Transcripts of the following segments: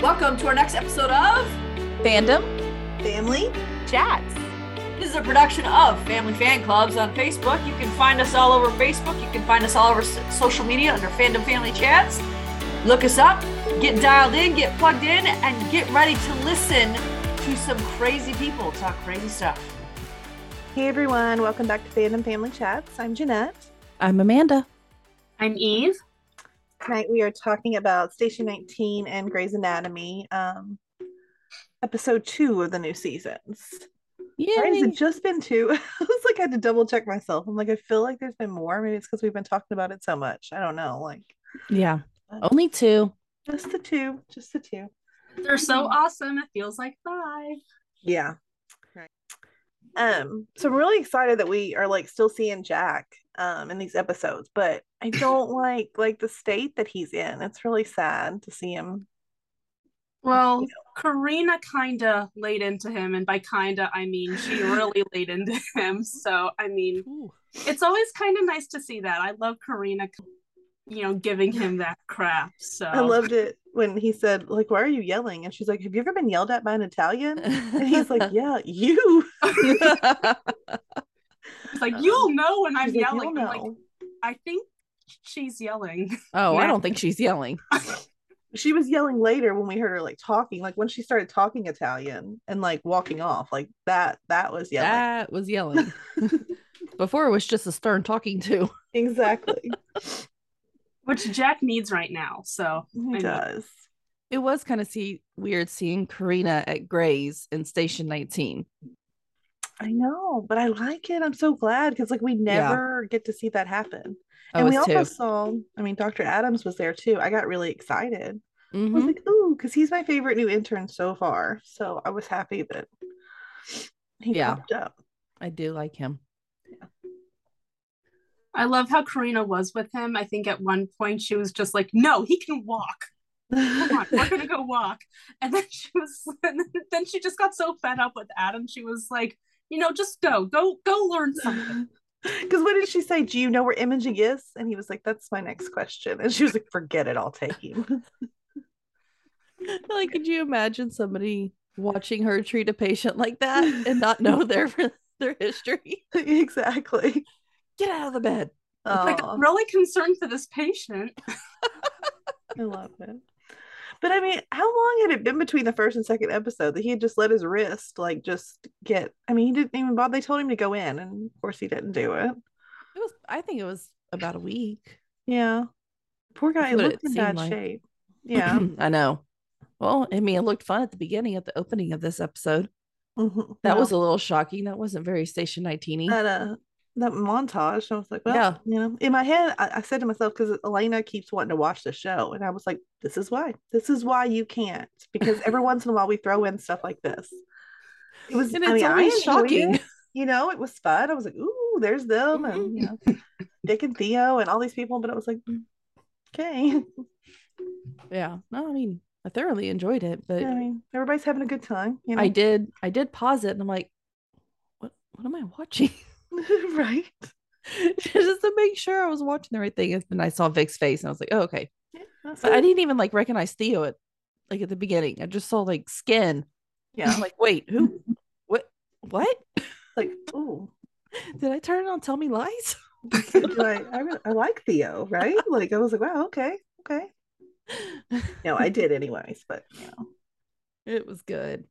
Welcome to our next episode of Fandom Family Chats. This is a production of Family Fan Clubs on Facebook. You can find us all over Facebook. You can find us all over social media under Fandom Family Chats. Look us up, get dialed in, get plugged in, and get ready to listen to some crazy people talk crazy stuff. Hey everyone, welcome back to Fandom Family Chats. I'm Jeanette. I'm Amanda. I'm Eve. Tonight we are talking about Station 19 and Grey's Anatomy, um, episode two of the new seasons. Yeah. Right? Has it just been two? I was like, I had to double check myself. I'm like, I feel like there's been more. Maybe it's because we've been talking about it so much. I don't know. Like, Yeah. Only two. just the two, just the two. They're so awesome. It feels like five. Yeah. Right. Um, so I'm really excited that we are like still seeing Jack um in these episodes, but I don't like like the state that he's in. It's really sad to see him. Well, Carina kind of laid into him, and by kinda I mean she really laid into him. So I mean, it's always kind of nice to see that. I love Carina, you know, giving him that crap. So I loved it when he said, like, why are you yelling? And she's like, Have you ever been yelled at by an Italian? And he's like, Yeah, you. It's like uh, you'll know when I'm She's like, yelling. "You'll I'm like. I think she's yelling. oh, I don't think she's yelling. She was yelling later when we heard her like talking, like when she started talking Italian and like walking off, like that, that was yelling. That was yelling. Before it was just a stern talking to. Exactly. Which Jack needs right now. So he mean- does. It was kind of see weird seeing Carina at Grey's in Station 19. I know, but I like it. I'm so glad because like we never get to see that happen. Oh, and we it's also two. saw, I mean, Dr. Adams was there too. I got really excited. I was Mhm. like, ooh, because he's my favorite new intern so far. So I was happy that he Yeah. popped up. I do like him. I love how Carina was with him. I think at one point she was just like, "No, he can walk." come on, we're gonna go walk. And then she was, and then she just got so fed up with Adam. She was like, you know, just go, go, go learn something. Because what did she say? Do you know where imaging is? And he was like, That's my next question. And she was like, Forget it, I'll take him. like, could you imagine somebody watching her treat a patient like that and not know their their history? exactly. Get out of the bed. Like, Aw, I'm really concerned for this patient. I love it. But I mean, how long had it been between the first and second episode that he had just let his wrist like just get? I mean, he didn't even bother. They told him to go in, and of course, he didn't do it. It was. I think it was about a week. Yeah, poor guy looked in bad like. shape. Yeah, I know. Well, I mean, it looked fun at the beginning, at the opening of this episode. Mhm. That No, was a little shocking. That wasn't very Station 19 that uh that montage. I was like, well, Yeah. you know, in my head, I, I said to myself because Elena keeps wanting to watch the show, and I was like, this is why. This is why you can't because every once in a while we throw in stuff like this. It was. And I it's mean, I always shocking. it. You know, it was fun. I was like, ooh, there's them, and you know, Dick and Theo and all these people. But it was like, mm, okay. Yeah. No, I mean, I thoroughly enjoyed it, but I mean, everybody's having a good time. You know, I did I did pause it and I'm like, what what am I watching? right. Just to make sure I was watching the right thing. And then I saw Vic's face and I was like, oh, okay. That's But I didn't even like recognize Theo at like at the beginning. I just saw like skin. Yeah, I'm like, wait, who what what? like, oh, Did I turn it on Tell Me Lies? I, I, really- I like Theo, right? Like I was like, wow, okay, okay. No, I did anyways, but you know, It was good.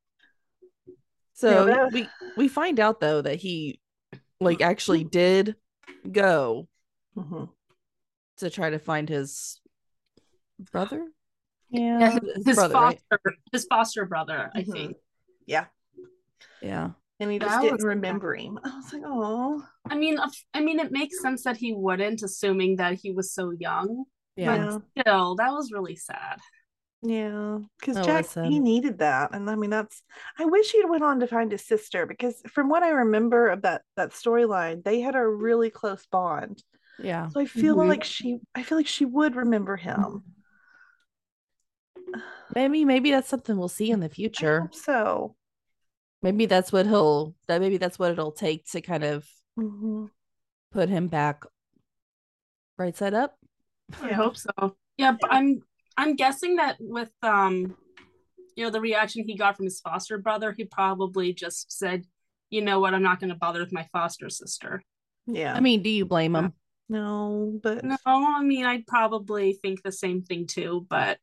So that- we we find out though that he like actually did go mhm. to try to find his brother. yeah, Yeah, his his brother, right? foster, his foster brother, I Mhm. think. yeah. Yeah. And he just That didn't was- remember him. I was like, oh, I mean, I mean, it makes sense that he wouldn't, assuming that he was so young. Yeah. yeah, Still, that was really sad. Yeah. Because That Jack, was sad. he needed that, and I mean, that's. I wish he'd went on to find his sister because, from what I remember of that that storyline, they had a really close bond. Yeah. So I feel Mhm. like she, I feel like she would remember him. Maybe maybe that's something we'll see in the I future. hope so. Maybe that's what he'll that maybe that's what it'll take to kind of Mhm. put him back right side up. I hope so. Yeah, but I'm I'm guessing that with um you know, the reaction he got from his foster brother, he probably just said, you know what, I'm not going to bother with my foster sister. Yeah. I mean, do you blame him? no, but No, I mean, I'd probably think the same thing too, but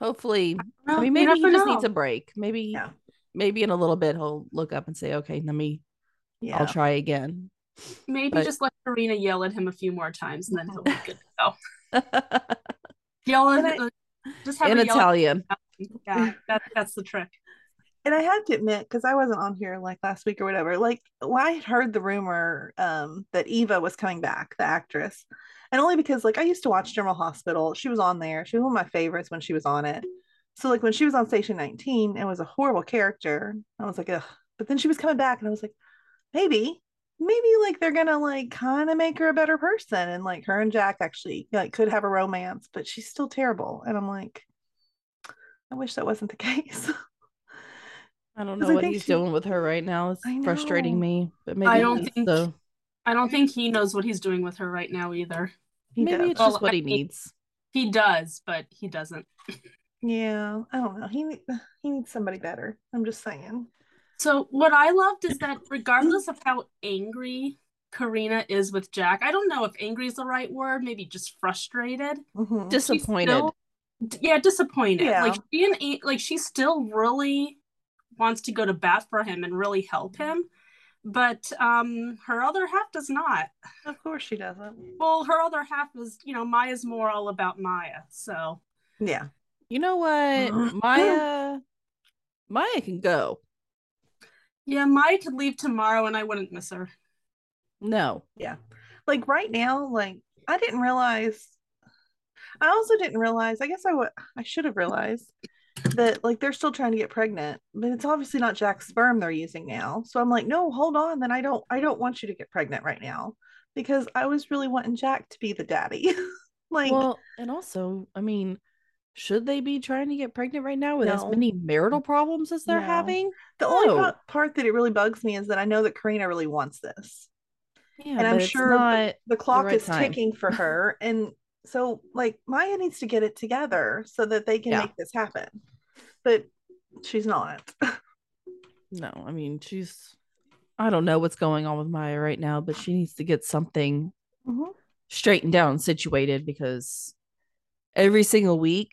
Hopefully, I well, mean, maybe he just know. needs a break. Maybe, Yeah. maybe in a little bit he'll look up and say, "Okay, let me. yeah. I'll try again." Maybe but- just let Carina yell at him a few more times and then he'll be good to go. In Yell And just have yell Italian. Yeah, that, that's the trick. and I have to admit, because I wasn't on here like last week or whatever, like I had heard the rumor um that Eva was coming back, the actress. And only because like I used to watch General Hospital. She was on there. She was one of my favorites when she was on it. So like when she was on Station 19, it was a horrible character. I was like, ugh. But then she was coming back and I was like, maybe, maybe like they're gonna like kind of make her a better person. And like her and Jack actually like could have a romance, but she's still terrible. And I'm like, I wish that wasn't the case. I don't know I what he's she- doing with her right now. It's frustrating me, but maybe I don't think- the- I don't think he knows what he's doing with her right now either. He maybe does. it's Well, just what I he mean- needs. He does, but he doesn't. Yeah, I don't know. He ne- he needs somebody better. I'm just saying. So what I loved is that regardless of how angry Carina is with Jack, I don't know if angry is the right word, maybe just frustrated. Mhm. Disappointed. still- yeah, disappointed. Yeah. Like she and A- like she still really wants to go to bat for him and really help him, but um her other half does not. Of course she doesn't. Well, her other half is, you know, Maya's more all about Maya. So Yeah. You know what, Maya? Maya can go. Yeah, Maya could leave tomorrow and I wouldn't miss her. No, Yeah. Like right now, like I didn't realize I also didn't realize, I guess I would I should have realized that like they're still trying to get pregnant, but it's obviously not Jack's sperm they're using now. So I'm like, no, hold on, then I don't I don't want you to get pregnant right now because I was really wanting Jack to be the daddy. like well, and also, I mean, should they be trying to get pregnant right now with as many marital problems as they're No. having? the only No. pa- part that it really bugs me is that I know that Carina really wants this. Yeah, And I'm sure the clock right is time. ticking for her and so like maya needs to get it together so that they can Yeah. make this happen but she's not No, I mean, she's. I don't know what's going on with Maya right now, but she needs to get something Mhm. straightened down situated because every single week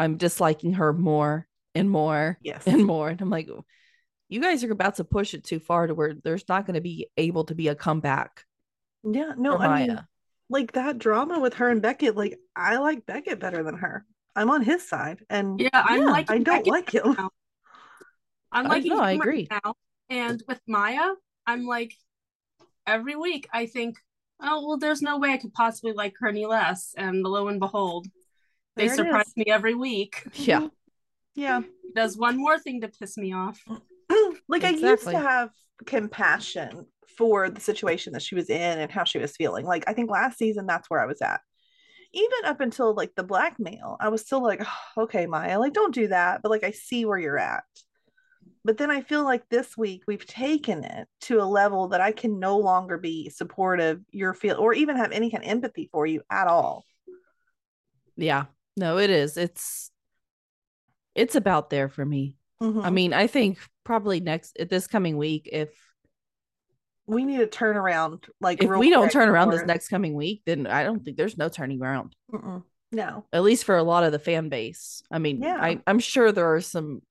I'm disliking her more and more yes and more. And I'm like, you guys are about to push it too far to where there's not going to be able to be a comeback yeah no i Maya. mean like that drama with her and beckett like i like beckett better than her i'm on his side and Yeah, I'm Yeah, like i don't like him now. I'm I- liking no, I him right agree. now. And with Maya, I'm like every week I think, oh well, there's no way I could possibly like her any less. And lo and behold, they There surprise is. me every week. Yeah. Mm-hmm. yeah He does one more thing to piss me off. like i used to have compassion for the situation that she was in and how she was feeling like i think last season that's where i was at even up until like the blackmail i was still like oh, okay maya like don't do that but like i see where you're at but then i feel like this week we've taken it to a level that i can no longer be supportive your feel or even have any kind of empathy for you at all Yeah. No, it is. It's it's about there for me. I Mhm. mean, I think probably next this coming week if we need to turn around like if we don't turn around this next coming week, then I don't think there's no turning around. Mm-mm. no At least for a lot of the fan base. I mean, Yeah. I I'm sure there are some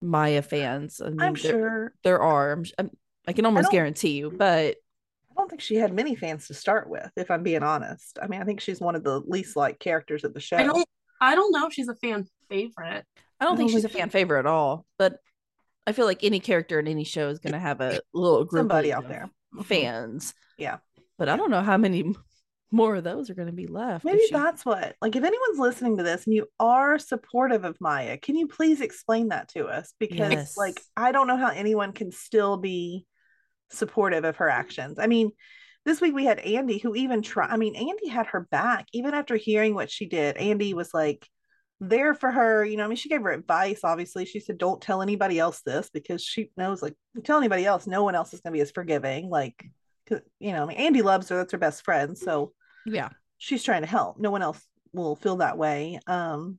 Maya fans. I mean, there, sure there are. I'm, I'm, I can almost guarantee you, but I don't think she had many fans to start with, if I'm being honest. I mean, I think she's one of the least liked characters of the show. I don't I don't know if she's a fan favorite. I don't think don't she's a fan favorite at all. But I feel like any character in any show is going to have a little group Somebody of out there. Mhm. fans. Yeah. But I don't know how many more of those are going to be left. Maybe she- that's what, like, if anyone's listening to this and you are supportive of Maya, can you please explain that to us? Because, Yes. like, I don't know how anyone can still be supportive of her actions. I mean, this week we had Andy who even tried, I mean, Andy had her back even after hearing what she did. Andy was like, there for her, you know. I mean, she gave her advice. Obviously, she said, "Don't tell anybody else this," because she knows, like, tell anybody else, no one else is going to be as forgiving. Like, you know, I mean, Andy loves her; that's her best friend. So, Yeah. she's trying to help no one else will feel that way um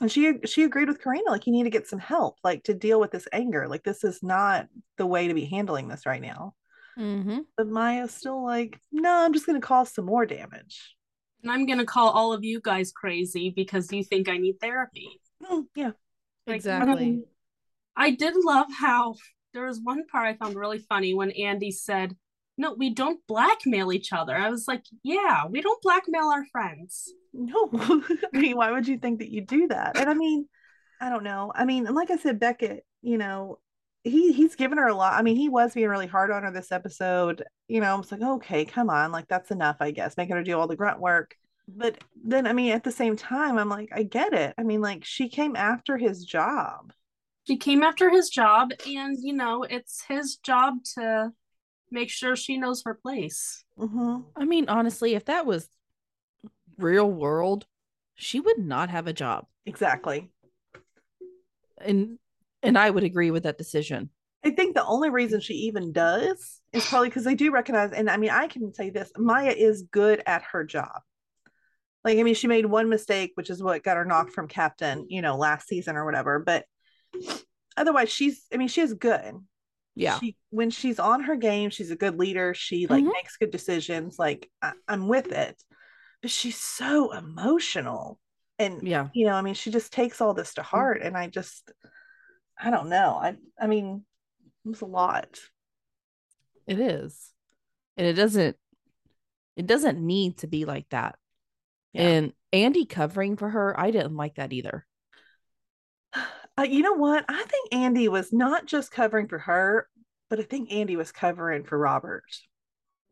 and she she agreed with Carina like you need to get some help like to deal with this anger like this is not the way to be handling this right now Mm-hmm. but Maya's still like no I'm just going to cause some more damage And I'm gonna call all of you guys crazy because you think I need therapy. Mm, yeah Like, Exactly. um, I did love how there was one part I found really funny when Andy said, No, we don't blackmail each other. I was like, Yeah, we don't blackmail our friends. no. I mean why would you think that you do that? And I mean I don't know. I mean and like I said Beckett you know he he's given her a lot. I mean he was being really hard on her this episode. You know I was like okay come on. Like that's enough I guess making her do all the grunt work. But then I mean at the same time I'm like I get it. I mean like she came after his job. She came after his job, and you know, it's his job to make sure she knows her place. hmm I mean, honestly, if that was real world, she would not have a job. exactly And and I would agree with that decision. I think the only reason she even does is probably because they do recognize, and I mean, I can say this Maya is good at her job. Like, I mean, she made one mistake, which is what got her knocked from captain, you know, last season or whatever. But otherwise, she's, I mean, she is good. Yeah. She, when she's on her game, she's a good leader. She like Mhm. makes good decisions. Like, I, I'm with it. But she's so emotional. And, Yeah. you know, I mean, she just takes all this to heart. And I just, I don't know. I, I mean, it was a lot. It is. And it doesn't it doesn't need to be like that. Yeah. And Andy covering for her, I didn't like that either. Uh, you know what? I think Andy was not just covering for her, but I think Andy was covering for Robert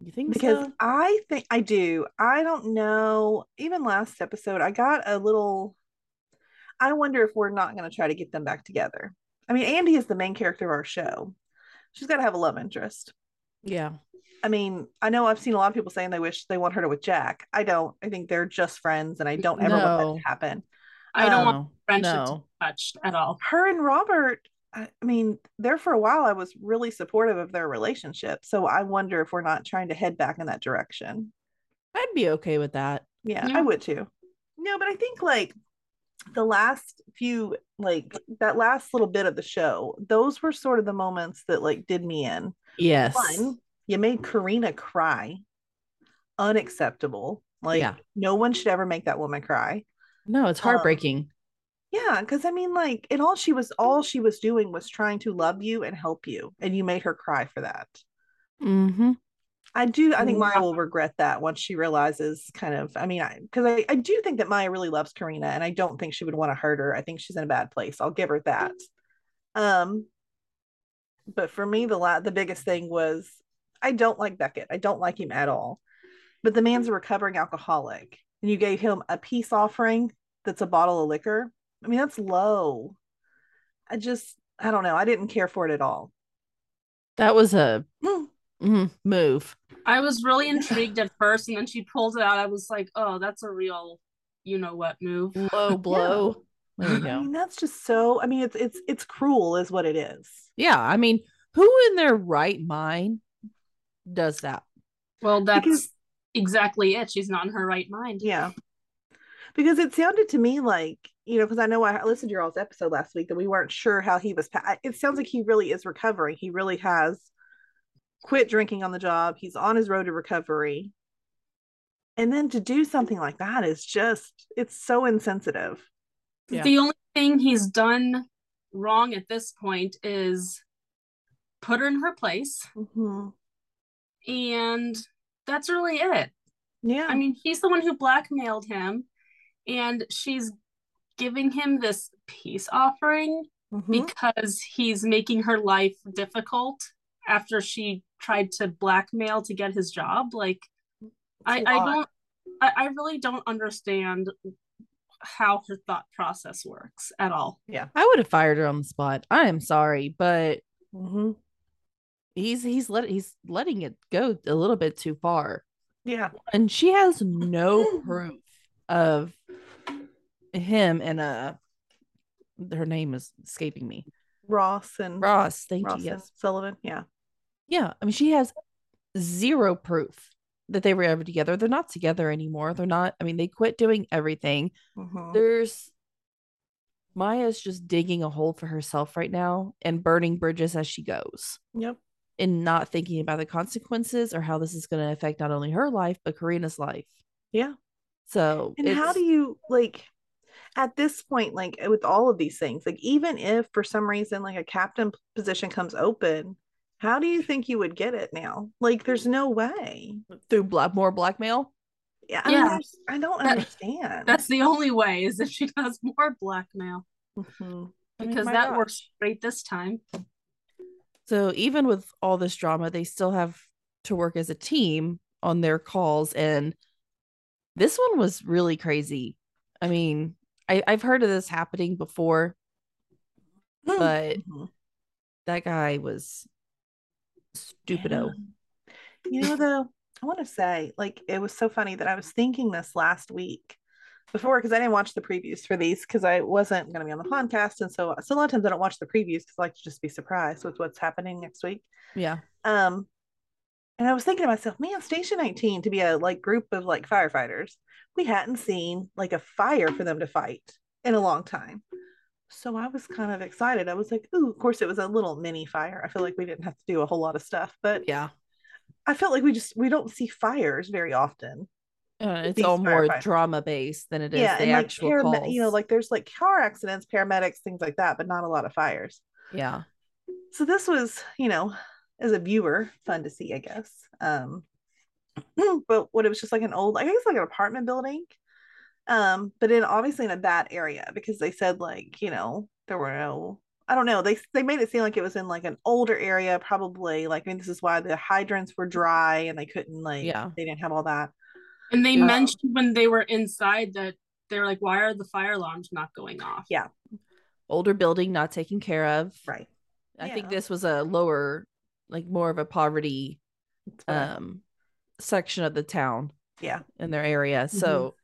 You think so? because so? I think I do. I don't know. Even last episode, I got a little. I wonder if we're not going to try to get them back together. I mean, Andy is the main character of our show. She's got to have a love interest. Yeah. I mean, I know I've seen a lot of people saying they wish they want her to with Jack. I don't. I think they're just friends, and I don't ever want that to happen. I don't want oh, friendship to no. be touched at all. her and Robert, I I mean, there for a while, I was really supportive of their relationship. So I wonder if we're not trying to head back in that direction. I'd be okay with that. Yeah, Yeah. I would too. No, but I think like the last few, like that last little bit of the show, those were sort of the moments that like did me in. Yes. One, you made Carina cry. Unacceptable. Like, Yeah. no one should ever make that woman cry. No, it's Um, heartbreaking. Yeah, because I mean, like, and all she was all she was doing was trying to love you and help you, and you made her cry for that. mm-hmm. I do. I think Maya will regret that once she realizes, kind of. I mean, I because I, I do think that Maya really loves Carina, and I don't think she would want to hurt her. I think she's in a bad place. I'll give her that. Um, but for me, the la- the biggest thing was I don't like Beckett. I don't like him at all. But the man's a recovering alcoholic, and you gave him a peace offering that's a bottle of liquor. I mean, that's low. I just, I don't know. I didn't care for it at all. That was a Hmm. mhm, move. I was really intrigued at first, and then she pulled it out. I was like, "Oh, that's a real, you know what move." Low blow. There you I mean, that's just so. I mean, it's it's it's cruel, is what it is. Yeah. I mean, who in their right mind does that? Well, that's Because- exactly it. She's not in her right mind. Yeah, because it sounded to me like you know, because I know I listened to your all's episode last week that we weren't sure how he was. Pa- it sounds like he really is recovering. He really has quit drinking on the job. He's on his road to recovery, and then to do something like that is just it's so insensitive. Yeah. The only thing he's done wrong at this point is put her in her place, Mhm. and that's really it. Yeah, I mean, he's the one who blackmailed him, and she's giving him this peace offering Mhm. because he's making her life difficult after she tried to blackmail to get his job. Like, I lot. don't, I, I really don't understand how her thought process works at all. Yeah. I would have fired her on the spot. I am sorry, but Mhm. He's he's let he's letting it go a little bit too far. yeah, And she has no proof of him and uh her name is escaping me. Ross and Ross, thank Ross you. Yes. Sullivan. Yeah, Yeah. I mean, she has zero proof that they were ever together. They're not together anymore. They're not, I mean, they quit doing everything. Mhm. There's Maya's just digging a hole for herself right now and burning bridges as she goes Yep. And not thinking about the consequences or how this is going to affect not only her life, but Carina's life. Yeah. So, And how do you like at this point, like with all of these things, like even if for some reason like a captain position comes open, how do you think you would get it now? Like there's no way. through black, more blackmail? Yeah. I, Yeah. there's- I don't That- understand. That's the only way is if she does more blackmail Mhm. I mean, because that gosh. works great this time. So even with all this drama, they still have to work as a team on their calls. And this one was really crazy. I mean, I, I've heard of this happening before, but Mhm. that guy was stupido. Yeah. You know, though, I want to say, like, it was so funny that I was thinking this last week before because I didn't watch the previews for these because I wasn't going to be on the podcast. And so, so a lot of times I don't watch the previews because I like to just be surprised with what's happening next week. Yeah. Um, and I was thinking to myself, man, Station 19 to be a like group of like firefighters, we hadn't seen like a fire for them to fight in a long time. So I was kind of excited. I was like, ooh, of course it was a little mini fire. I feel like we didn't have to do a whole lot of stuff, but Yeah. I felt like we just we don't see fires very often. Uh, it's all more drama based than it is yeah, the and like actual parame- calls. you know, like there's like car accidents, paramedics, things like that, but not a lot of fires. yeah. so this was you know as a viewer fun to see i guess um but what it was just like an old i guess like an apartment building um but in obviously in a bad area because they said like you know there were no i don't know they they made it seem like it was in like an older area probably like i mean this is why the hydrants were dry and they couldn't like Yeah. they didn't have all that And they Um, mentioned when they were inside that they're like, why are the fire alarms not going off? Yeah. Older building not taken care of. right I think this was a lower, like more of a poverty That's what I- um section of the town yeah in their area. So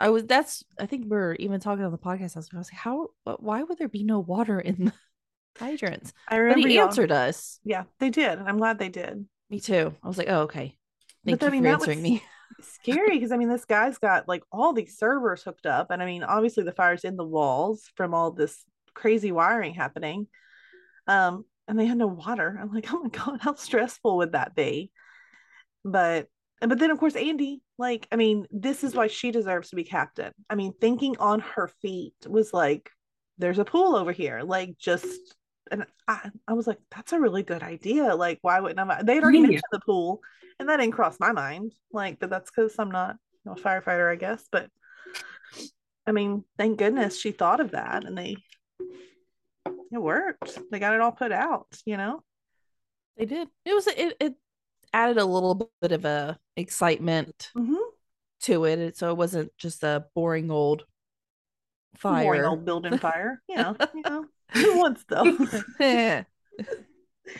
I was that's I think we are even talking on the podcast. I was, I was like, how wh- why would there be no water in the hydrants? i But remember he y'all- answered us. yeah they did and i'm glad they did Me too. I was like, oh okay. Thank But, you I mean, for that was- answering me. Scary because I mean this guy's got like all these servers hooked up and I mean obviously the fire's in the walls from all this crazy wiring happening. Um and they had no water. I'm like oh my god how stressful would that be? But but then of course Andy like I mean this is why she deserves to be captain. I mean thinking on her feet was like there's a pool over here. Like just and I, I was like that's a really good idea like why wouldn't I they'd already Yeah. mentioned the pool and that didn't cross my mind like but that's because i'm not you know, a firefighter i guess but i mean thank goodness she thought of that and they it worked they got it all put out you know They did. It was it it added a little bit of a excitement mm-hmm. to it. So it wasn't just a boring old fire. Boring old building fire know you know who wants though Eh,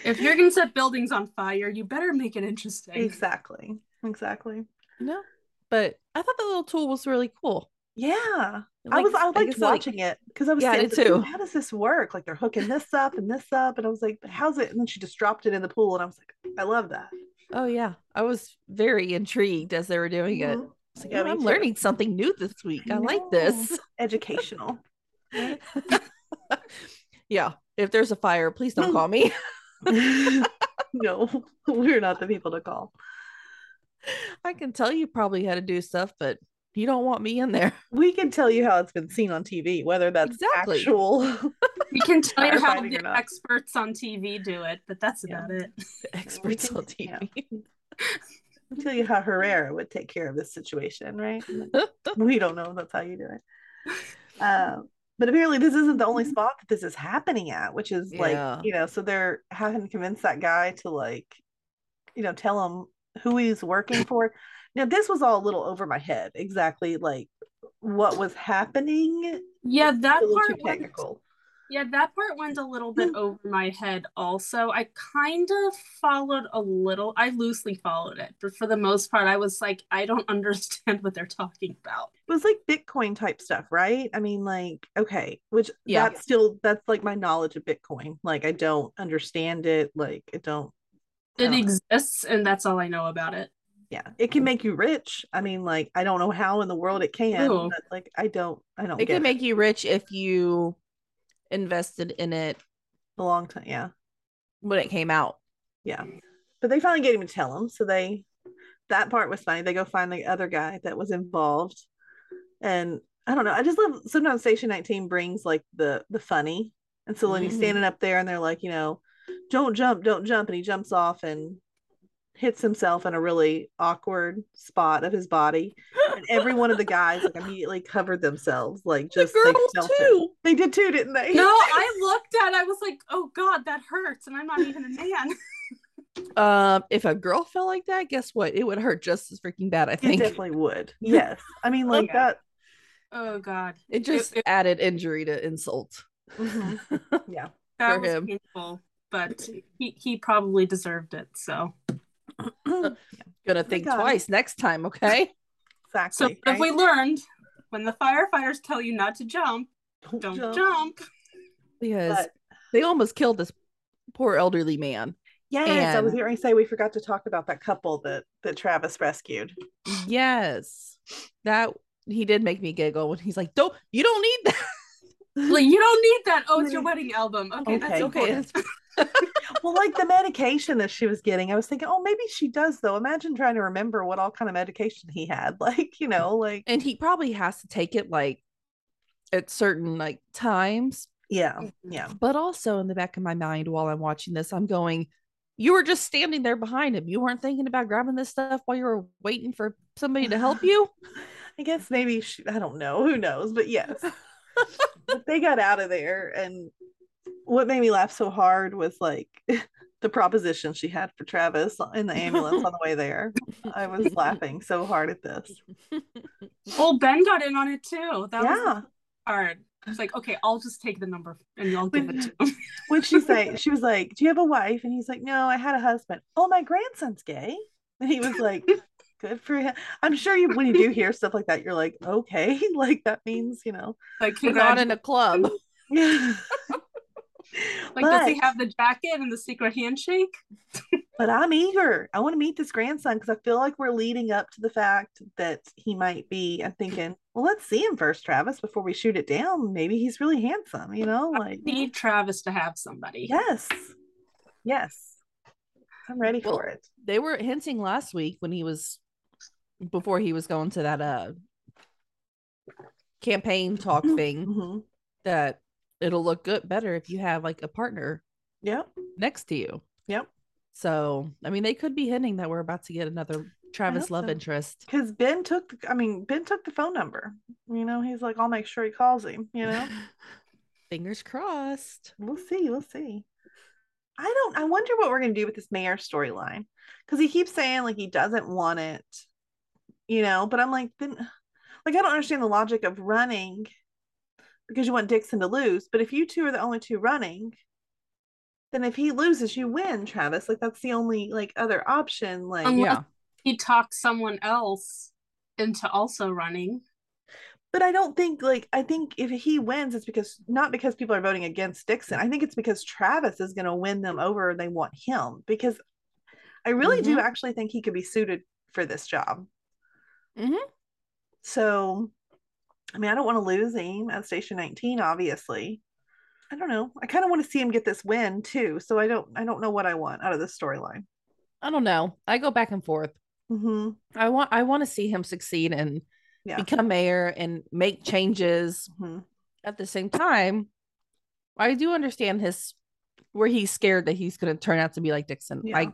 If you're gonna set buildings on fire, you better make it interesting. exactly exactly no, but I thought the little tool was really cool. yeah I was I liked guess, like- watching it because I was Yeah, I saying, did too. how does this work? Like they're hooking this up and this up, and I was like, how's it? And then she just dropped it in the pool, and I was like, I love that. Oh yeah, I was very intrigued as they were doing it. Mhm. It's like, Yeah, "Oh, I'm too. learning something new this week. I like this. Educational. yeah, if there's a fire, please don't call me. no, we're not the people to call. I can tell you probably how to do stuff, but you don't want me in there. We can tell you how it's been seen on TV, whether that's Exactly. actual. We can tell you how the experts on TV do it, but that's Yeah. about it. Experts on Yeah. TV. I'll tell you how Herrera would take care of this situation, right? we don't know that's how you do it. Uh, but apparently, this isn't the only mm-hmm. spot that this is happening at, which is Yeah. like, you know, so they're having to convince that guy to like, you know, tell him who he's working for. Now, this was all a little over my head, exactly like what was happening. Yeah, that a little too part technical. Yeah, that part went a little bit hmm. over my head also. I kind of followed a little. I loosely followed it, but for the most part I was like I don't understand what they're talking about. It was like Bitcoin type stuff, right? I mean, like, okay, which Yeah. that's still that's like my knowledge of Bitcoin. Like, I don't understand it. Like, I don't. I It don't know. exists and that's all I know about it. yeah it can make you rich i mean like i don't know how in the world it can Ooh. but like i don't i don't It get can make you rich if you invested in it A long time, yeah. when it came out. Yeah. But they finally get him to tell him. So they that part was funny. They go find the other guy that was involved. And I don't know. I just love sometimes Station 19 brings like the the funny. And so when he's Mhm. standing up there and they're like, you know, don't jump, don't jump, and he jumps off and hits himself in a really awkward spot of his body. And every one of the guys like immediately covered themselves, like just the they girls felt it. too. They did too, didn't they? No, I looked at. I was like, oh god, that hurts, and I'm not even a man. Um, if a girl felt like that, guess what? It would hurt just as freaking bad. I think It think definitely would. Yes. I mean, like Yeah. that. Oh god, it just it- added injury to insult. mhm. Yeah. that was him. painful, but he he probably deserved it. So, Gonna think twice next time, okay? So exactly. if we learned when the firefighters tell you not to jump, don't jump. Because But they almost killed this poor elderly man. yes, I was And- going to say we forgot to talk about that couple that that Travis rescued. Yes. That he did make me giggle when he's like, Don't you don't need that. Like you don't need that. Oh, it's your wedding album. Okay, Okay, that's okay. well, like the medication that she was getting, I was thinking, oh, maybe she does though. Imagine trying to remember what all kind of medication he had. Like, you know, like And he probably has to take it like at certain like times. yeah, mm, yeah. But also in the back of my mind while I'm watching this, I'm going, You were just standing there behind him. You weren't thinking about grabbing this stuff while you were waiting for somebody to help you. I guess maybe she, I don't know, who knows, but yes. but they got out of there and what made me laugh so hard was like the proposition she had for Travis in the ambulance on the way there. I was laughing so hard at this. Well, Ben got in on it too. That was Yeah. hard. I was like, okay, I'll just take the number and you'll give it to him. What'd she say? She was like, Do you have a wife? And he's like, No, I had a husband. Oh, my grandson's gay. And he was like, Good for him. I'm sure you when you do hear stuff like that, you're like, okay, like that means, you know. Like, We're not in a club. Yeah. Like, does he have the jacket and the secret handshake? but I'm eager. I want to meet this grandson because I feel like we're leading up to the fact that he might be. I'm thinking, well, let's see him first, Travis, before we shoot it down. Maybe he's really handsome, you know? Like, Need Travis to have somebody. yes, yes, I'm ready Well, for it. They were hinting last week when he was before he was going to that uh campaign talk thing Mhm. that it'll look good better if you have like a partner Yep, next to you. yep. So, I mean, they could be hinting that we're about to get another Travis love so. interest. Because Ben took, the, I mean, Ben took the phone number. You know, he's like, I'll make sure he calls him. You know, Fingers crossed. we'll see, we'll see. I don't. I wonder what we're gonna do with this mayor storyline because he keeps saying like he doesn't want it. You know, but I'm like, then, like, I don't understand the logic of running because you want Dixon to lose. But if you two are the only two running, then if he loses, you win, Travis. Like that's the only like other option. Like, Unless- Yeah. He talked someone else into also running. but I don't think like I think if he wins, it's because not because people are voting against Dixon. I think it's because Travis is going to win them over. and They want him because I really do Mhm. actually think he could be suited for this job. Mhm. So, I mean, I don't want to lose him at Station 19. Obviously, I don't know. I kind of want to see him get this win too. So I don't. I don't know what I want out of this storyline. I don't know. I go back and forth. hmm I want I want to see him succeed and Yeah. become mayor and make changes hmm at the same time. I do understand his where he's scared that he's going to turn out to be like Dixon. Yeah. I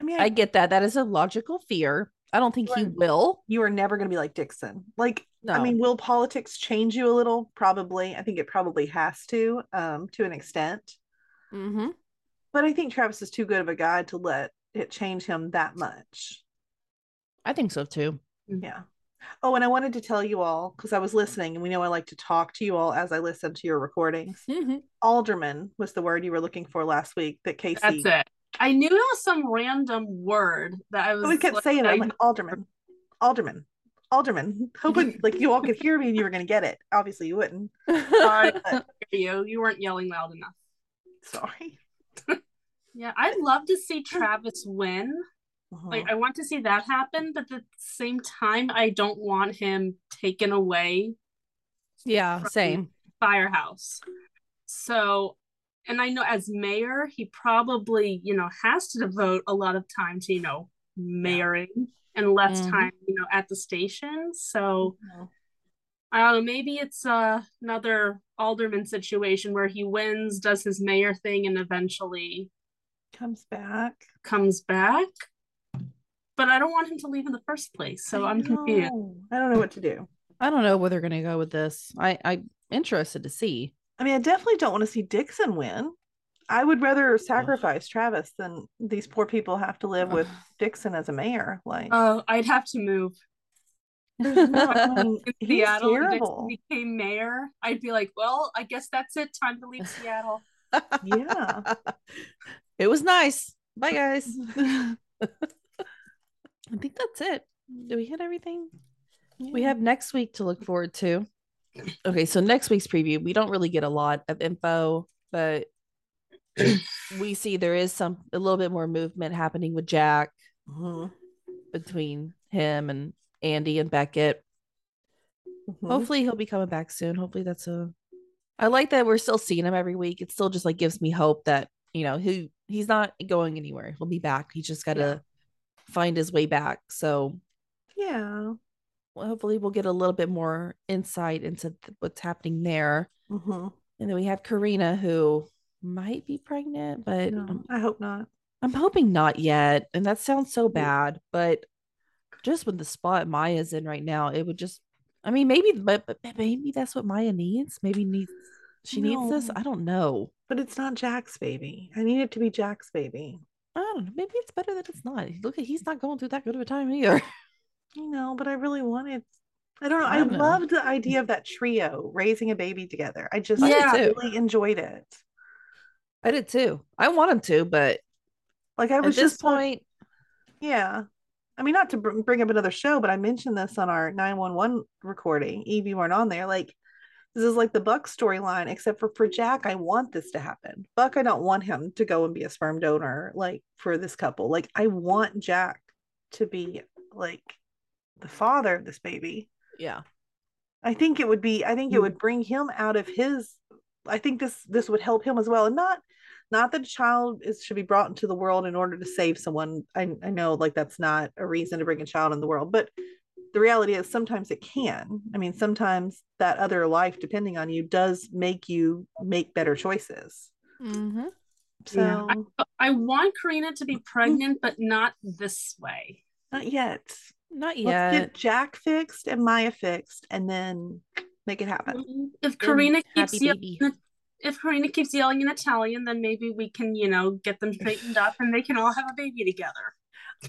I mean, I get that. That is a logical fear. I don't think he Right. will. you are never going to be like Dixon. Like, No. I mean, will politics change you a little? Probably. I think it probably has to, um, to an extent. hmm But I think Travis is too good of a guy to let it change him that much. I think so too. Yeah. Oh, and I wanted to tell you all because I was listening, and we know I like to talk to you all as I listen to your recordings. Alderman was the word you were looking for last week. That Casey. That's it. I knew it was some random word that I was. We kept like, saying it. I'm like Alderman, Alderman, Alderman, hoping like you all could hear me and you were going to get it. Obviously, you wouldn't. I hear you. You weren't yelling loud enough. Sorry. Yeah, I'd love to see Travis win. Like, Uh-huh. I want to see that happen, but at the same time, I don't want him taken away yeah, same. Firehouse. So, and I know as mayor, he probably, you know, has to devote a lot of time to, you know, mayoring yeah. and less mm-hmm. time, you know, at the station. So, mm-hmm. I don't know, maybe it's uh, another alderman situation where he wins, does his mayor thing, and eventually comes back. Comes back. But I don't want him to leave in the first place. So I I'm know. confused. I don't know what to do. I don't know where they're gonna go with this. I, I'm interested to see. I mean, I definitely don't want to see Dixon win. I would rather sacrifice Travis than these poor people have to live with Dixon as a mayor. Like, oh, uh, I'd have to move. No, Seattle terrible. became mayor, I'd be like, well, I guess that's it. Time to leave Seattle. yeah. It was nice. Bye, guys. I think that's it. Do we hit everything? Yeah. We have next week to look forward to. Okay, so next week's preview, we don't really get a lot of info, but we see there is some a little bit more movement happening with Jack mm-hmm. between him and Andy and Beckett. Mm-hmm. Hopefully he'll be coming back soon. Hopefully that's a I like that we're still seeing him every week. It still just like gives me hope that, you know, he he's not going anywhere. He'll be back. He just got to yeah. find his way back. So, yeah. Well, hopefully we'll get a little bit more insight into th- what's happening there. Mm-hmm. And then we have Carina who might be pregnant, but no, I hope not. I'm hoping not yet. And that sounds so bad, but just with the spot Maya's in right now, it would just I mean maybe but, but maybe that's what Maya needs. Maybe needs she no. needs this. I don't know. But it's not Jack's baby. I need it to be Jack's baby. I don't know. Maybe it's better that it's not. Look at he's not going through that good of a time either. You know, but I really wanted I don't know. I, don't I loved the idea of that trio raising a baby together. I just yeah. really enjoyed it. I did too. I want him to, but like I was just point, yeah. I mean, not to br- bring up another show, but I mentioned this on our 911 recording. Evie weren't on there. Like, this is like the Buck storyline, except for for Jack, I want this to happen. Buck, I don't want him to go and be a sperm donor, like for this couple. Like, I want Jack to be like the father of this baby. Yeah. I think it would be, I think it would bring him out of his, I think this, this would help him as well. And not, not that a child is should be brought into the world in order to save someone I, I know like that's not a reason to bring a child in the world but the reality is sometimes it can i mean sometimes that other life depending on you does make you make better choices mm-hmm. so yeah. I, I, want carina to be pregnant but not this way not yet not yet Let's get jack fixed and maya fixed and then make it happen if carina keeps if Carina keeps yelling in Italian, then maybe we can, you know, get them straightened up and they can all have a baby together.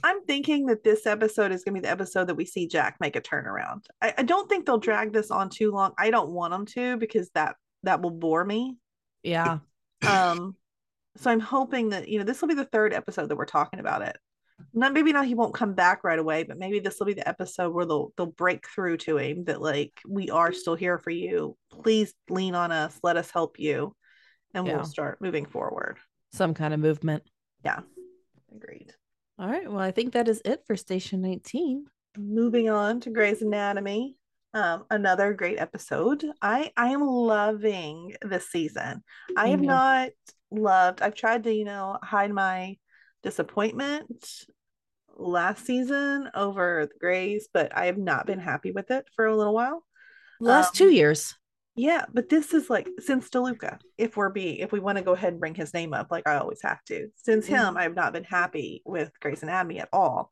I'm thinking that this episode is going to be the episode that we see Jack make a turnaround. I, I, don't think they'll drag this on too long. I don't want them to because that that will bore me. Yeah. Um. So I'm hoping that you know this will be the third episode that we're talking about it. Not maybe not he won't come back right away, but maybe this will be the episode where they'll they'll break through to him that like we are still here for you. Please lean on us. Let us help you, and yeah. we'll start moving forward. Some kind of movement. Yeah. Agreed. All right. Well, I think that is it for Station 19. Moving on to Grey's Anatomy. Um, another great episode. I I am loving this season. I have mm-hmm. not loved. I've tried to you know hide my disappointment last season over the Greys, but I have not been happy with it for a little while. Last um, two years. Yeah, but this is like since DeLuca, if we're be if we want to go ahead and bring his name up, like I always have to. Since mm-hmm. him, I have not been happy with Grey's Anatomy at all.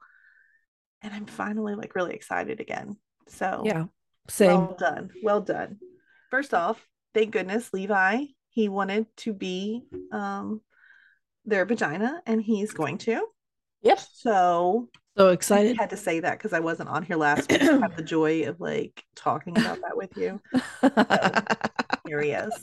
And I'm finally like really excited again. So yeah, same. Well done. Well done. First off, thank goodness Levi, he wanted to be um their vagina and he's going to. Yep. So so excited. I had to say that because I wasn't on here last week. I have the joy of like talking about that with you. So, here he is.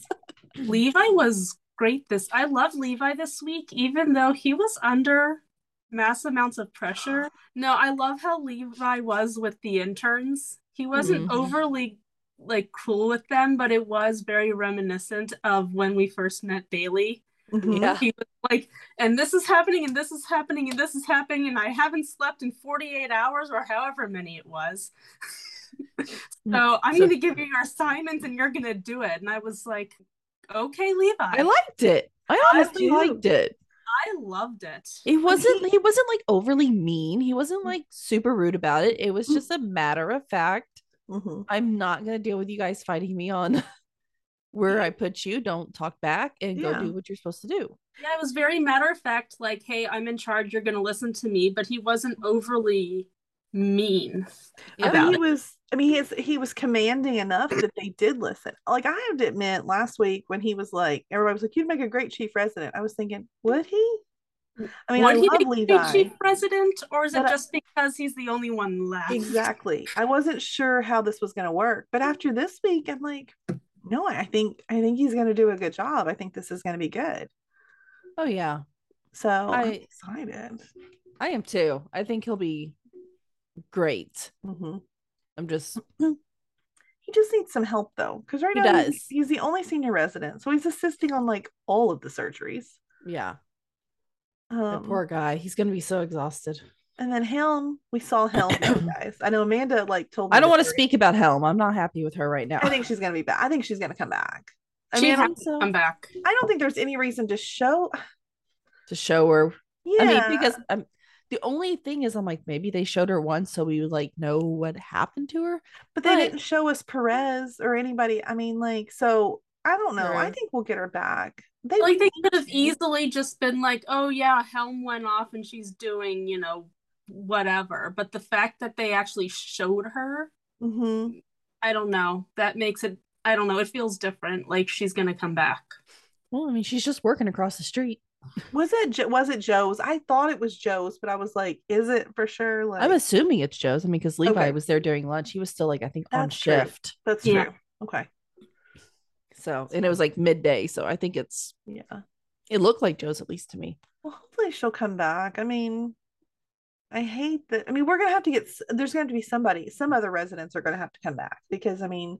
Levi was great this I love Levi this week, even though he was under mass amounts of pressure. No, I love how Levi was with the interns. He wasn't mm-hmm. overly like cool with them, but it was very reminiscent of when we first met Bailey. Mm-hmm. Yeah. He was like, and this is happening, and this is happening, and this is happening, and I haven't slept in 48 hours or however many it was. so I'm so, going to give you your assignments and you're going to do it. And I was like, okay, Levi. I liked it. I honestly too. liked it. I loved it. It wasn't he wasn't like overly mean. He wasn't like super rude about it. It was just a matter of fact. Mhm. I'm not gonna deal with you guys fighting me on where I put you. Don't talk back and go do what you're supposed to do. Yeah, it was very matter of fact, like, hey, I'm in charge, you're gonna listen to me, but he wasn't overly mean I mean, he it. was. I mean, he is, he was commanding enough that they did listen. Like I have to admit, last week when he was like, everybody was like, "You'd make a great chief resident." I was thinking, would he? I mean, Would I he love be Levi. chief president, or is it I- just because he's the only one left? Exactly. I wasn't sure how this was going to work, but after this week, I'm like, no, I think I think he's going to do a good job. I think this is going to be good. Oh yeah. So I, am excited. I am too. I think he'll be great. hmm I'm just He just needs some help though, because right He now he's-. He's, the only senior resident, so he's assisting on like all of the surgeries. yeah. Um, poor guy. He's gonna be so exhausted. And then Helm, we saw Helm, guys. I know Amanda like told me. I don't want to speak about Helm. I'm not happy with her right now. I think she's gonna be back. I think she's gonna come back. I She mean, I has don't, to come back. I don't think there's any reason to show. to show her. Yeah, I mean, because I'm the only thing is I'm like maybe they showed her once so we would like know what happened to her. but they but- didn't show us Perez or anybody. I mean, like, so I don't know. I think we'll get her back. They Like they could have easily just been like, "Oh yeah, Helm went off and she's doing, you know, whatever." But the fact that they actually showed her, Mhm. I don't know. That makes it. I don't know. It feels different. Like she's gonna come back. Well, I mean, she's just working across the street. Was it was it Joe's? I thought it was Joe's, but I was like, is it for sure? Like, I'm assuming it's Joe's. I mean, because Levi Okay. was there during lunch. He was still like I think on That's true. shift. that's Yeah. true. Okay. So and it was like midday. So I think it's Yeah. it looked like Joe's at least to me. Well, hopefully she'll come back. I mean, I hate that. I mean, we're gonna have to get. There's going to be somebody. Some other residents are going to have to come back because I mean,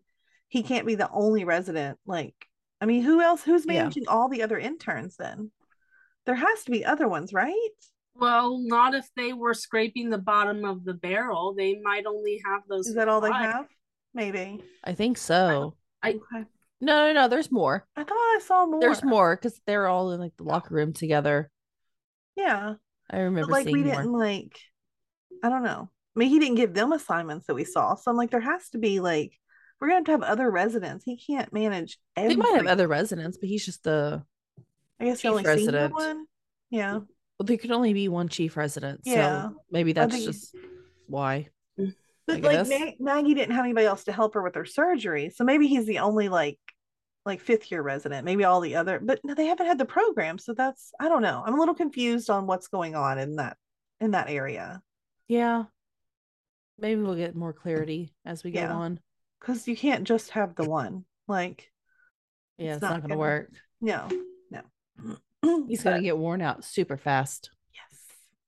he can't be the only resident. Like, I mean, who else? Who's Yeah. managing all the other interns? Then there has to be other ones, right? Well, not if they were scraping the bottom of the barrel. They might only have those. Is that all they have? Maybe. I think so. I- Okay. No, no, no. There's more. I thought I saw more. There's more because they're all in like the locker room together. Yeah. I But remember like we seeing didn't like. I don't know. I mean, he didn't give them assignments that we saw. So I'm like, there has to be like, we're gonna have to have other residents. He can't manage. They might have other residents, but he's just the I guess the chief only resident. one. Yeah. well, there could only be one chief resident. Yeah. So maybe that's think- just why. But I like. Mag- Maggie didn't have anybody else to help her with her surgery, so maybe he's the only like like fifth year resident. Maybe all the other, but no, they haven't had the program, so that's I don't know. I'm a little confused on what's going on in that in that area Yeah. Maybe we'll get more clarity as we go Yeah. on. because you can't just have the one. Like Yeah, It's it's, not not, gonna gonna- work. no, no. He's gonna get worn out super fast. yes.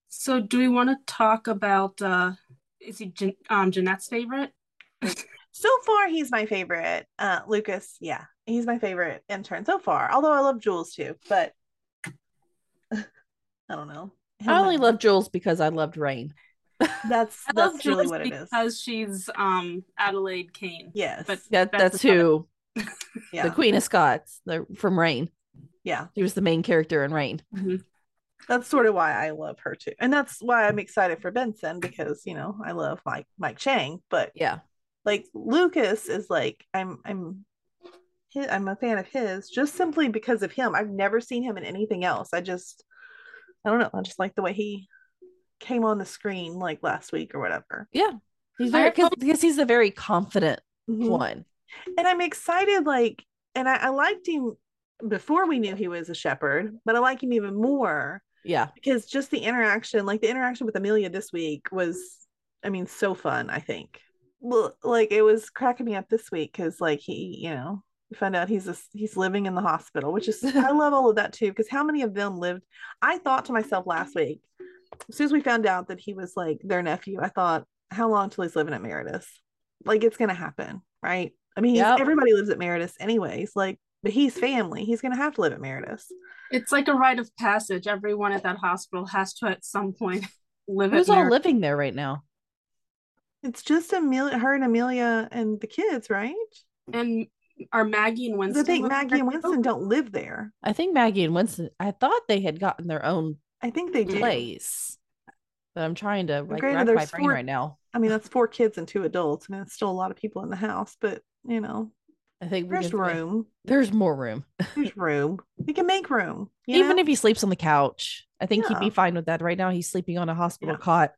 So, do we want to talk about? uh Is he Jan- um Jeanette's favorite? So far, he's my favorite. Uh, Lucas, yeah, he's my favorite intern so far. Although I love Jules too, but I don't know. I only Him- love Jules because I loved Reign. that's I love that's really Jules what it is. because she's um Adelaide Kane. Yes, but- That That's that's who yeah, the Queen of Scots, the from Reign. yeah. She was the main character in Reign. That's sort of why I love her too, and that's why I'm excited for Benson because you know I love Mike Mike Chang, but Yeah. Like Lucas is like I'm I'm I'm a fan of his just simply because of him. I've never seen him in anything else. I just I don't know. I just like the way he came on the screen like last week or whatever. Yeah. He's very because he's a very confident Mhm. one. And I'm excited like and I, I liked him before we knew he was a shepherd, but I like him even more Yeah. because just the interaction, like the interaction with Amelia this week was, I mean, so fun, I think. Well, like it was cracking me up this week because like he, you know, we found out he's a, he's living in the hospital, which is I love all of that too, because how many of them lived? I thought to myself last week, as soon as we found out that he was like their nephew, I thought, how long till he's living at Meredith? Like it's gonna happen, right? I mean, Yep. everybody lives at Meredith anyways, like, but he's family. He's gonna have to live at Meredith. It's like a rite of passage. Everyone at that hospital has to at some point live Who's all living there right now? It's just Amelia, her and Amelia and the kids, right? and are Maggie and Winston? I think Maggie and too? Winston don't live there. I think Maggie and Winston. I thought they had gotten their own I think they do. place, but I'm trying to like granted, rack my brain four- right now. I mean, that's four kids and two adults. I mean, it's still a lot of people in the house, but you know, I think there's can- room. There's more room. There's room. We can make room. you Even know? if he sleeps on the couch, I think he'd be fine with that. Right now, he's sleeping on a hospital Yeah. cot.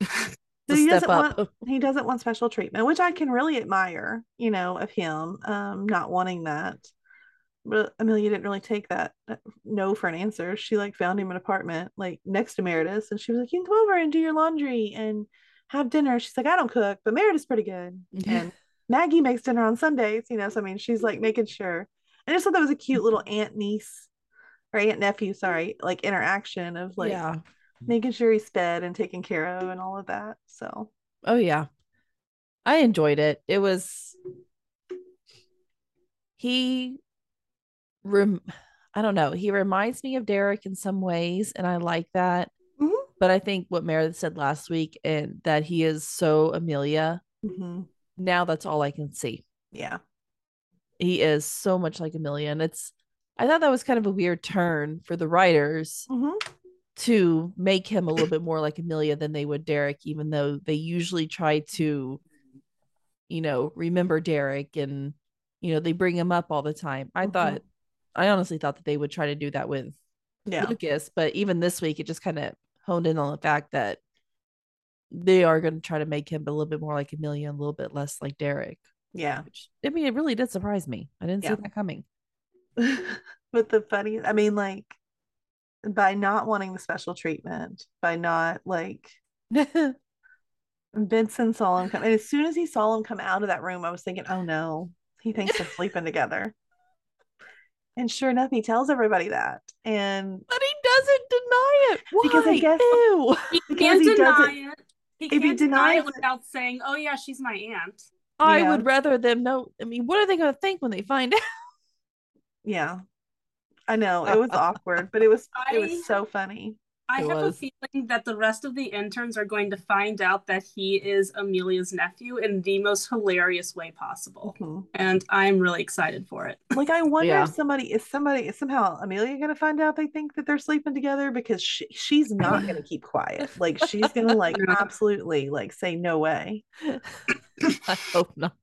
So he doesn't up. want he doesn't want special treatment, which I can really admire, you know, of him um not wanting that. But Amelia didn't really take that uh, no for an answer. She like found him an apartment like next to Meredith, and she was like, "You can come over and do your laundry and have dinner." She's like, "I don't cook, but Meredith's pretty good." And Maggie makes dinner on Sundays, you know. So I mean, she's like making sure. I just thought that was a cute little aunt niece or aunt nephew, sorry, like interaction of like yeah. Making sure he's fed and taken care of and all of that. So Oh yeah. I enjoyed it. It was he rem I don't know. He reminds me of Derek in some ways, and I like that. Mhm. But I think what Meredith said last week and that he is so Amelia, mhm. now that's all I can see. yeah, He is so much like Amelia. And it's I thought that was kind of a weird turn for the writers Mhm. To make him a little bit more like Amelia than they would Derek, even though they usually try to, you know, remember Derek and, you know, they bring him up all the time. I Mhm. thought, I honestly thought that they would try to do that with yeah, Lucas, but even this week, it just kind of honed in on the fact that they are going to try to make him a little bit more like Amelia and a little bit less like Derek. yeah. Which, I mean, it really did surprise me. I didn't Yeah. see that coming. but the funny, I mean, like by not wanting the special treatment, by not like Benson saw him come, and as soon as he saw him come out of that room, I was thinking, oh no, he thinks they're sleeping together. And sure enough, he tells everybody that, and But he doesn't deny it. Why? Because I guess- Ew. He can't he deny doesn't- it. He if he can't deny denies it it- without saying, "Oh yeah, she's my aunt." I Yeah. would rather them know. I mean, what are they going to think when they find out? yeah, I know it was awkward, but it was it was so funny. I It have was. a feeling that the rest of the interns are going to find out that he is Amelia's nephew in the most hilarious way possible. Mhm. And I'm really excited for it. Like I wonder Yeah. if somebody is somebody is somehow Amelia gonna find out they think that they're sleeping together because she, she's not gonna keep quiet. Like she's gonna like absolutely like say no way. I hope not.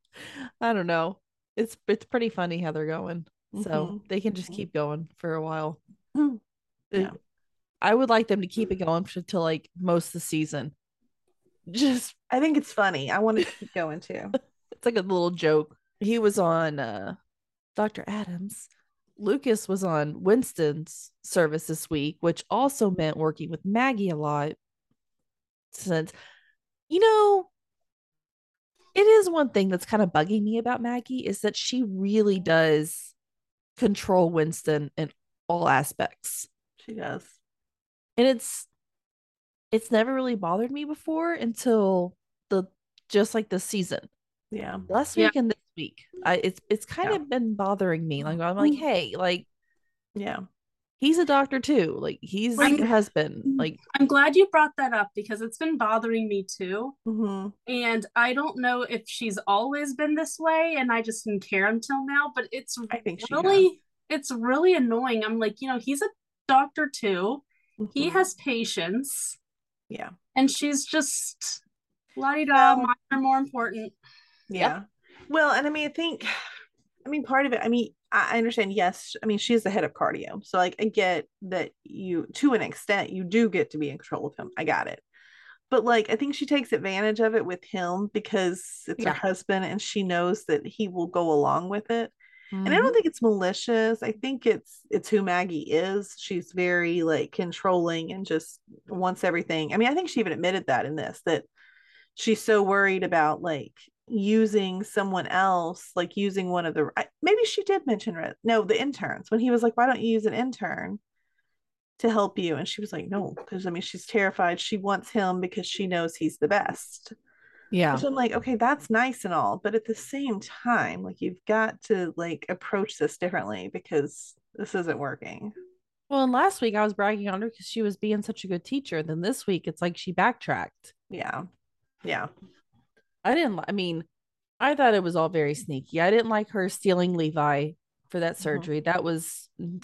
I don't know. It's it's pretty funny how they're going. So Mhm. they can just Mhm. keep going for a while. Mhm. Yeah. I would like them to keep it going till like most of the season. Just I think it's funny. I want to keep going too. it's like a little joke. He was on uh Dr. Adams. Lucas was on Winston's service this week, which also meant working with Maggie a lot. Since you know, it is one thing that's kind of bugging me about Maggie is that she really does control Winston in all aspects. She does. And it's it's never really bothered me before until the just like this season Yeah. last Yeah. week and this week i it's it's kind Yeah. of been bothering me like i'm like Mm. hey like Yeah. He's a doctor too like he's Like- your husband like I'm glad you brought that up because it's been bothering me too. hmm And I don't know if she's always been this way and I just didn't care until now, but it's I think really it's really annoying. I'm like, you know, he's a doctor too. has. He has patience Yeah. and she's just la di da, Well- mine are more important. Yeah. Well, and I mean, I think, I mean, part of it, I mean, I understand, yes. I mean, she's the head of cardio. So, like, I get that you, to an extent, you do get to be in control of him. I got it. But, like, I think she takes advantage of it with him because it's Yeah. her husband and she knows that he will go along with it. And Mm-hmm. I don't think it's malicious. I think it's it's who Maggie is. She's very like controlling and just wants everything. I mean, I think she even admitted that in this that she's so worried about like using someone else, like using one of the I- maybe she did mention Red. No, the interns when he was like, "Why don't you use an intern to help you?" And she was like, "No," because I mean, she's terrified. She wants him because she knows he's the best. yeah Which I'm like, okay, that's nice and all, but at the same time, like you've got to like approach this differently because this isn't working. well and last week i was bragging on her because she was being such a good teacher then this week it's like she backtracked Yeah. Yeah. I didn't i mean I thought it was all very sneaky. I didn't like her stealing Levi for that Mhm. surgery. That was Now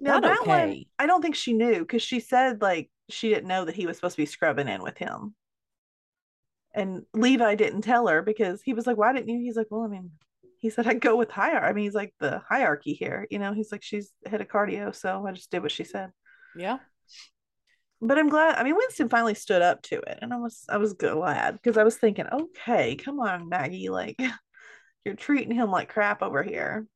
not that one, okay. I don't think she knew because she said like she didn't know that he was supposed to be scrubbing in with him. And Levi didn't tell her because he was like, Why didn't you? He's like, Well, I mean, he said I'd go with higher. I mean, he's like the hierarchy here, you know, he's like, She's head of cardio, so I just did what she said. Yeah. But I'm glad I mean Winston finally stood up to it and I was I was glad because I was thinking, okay, come on, Maggie, like you're treating him like crap over here.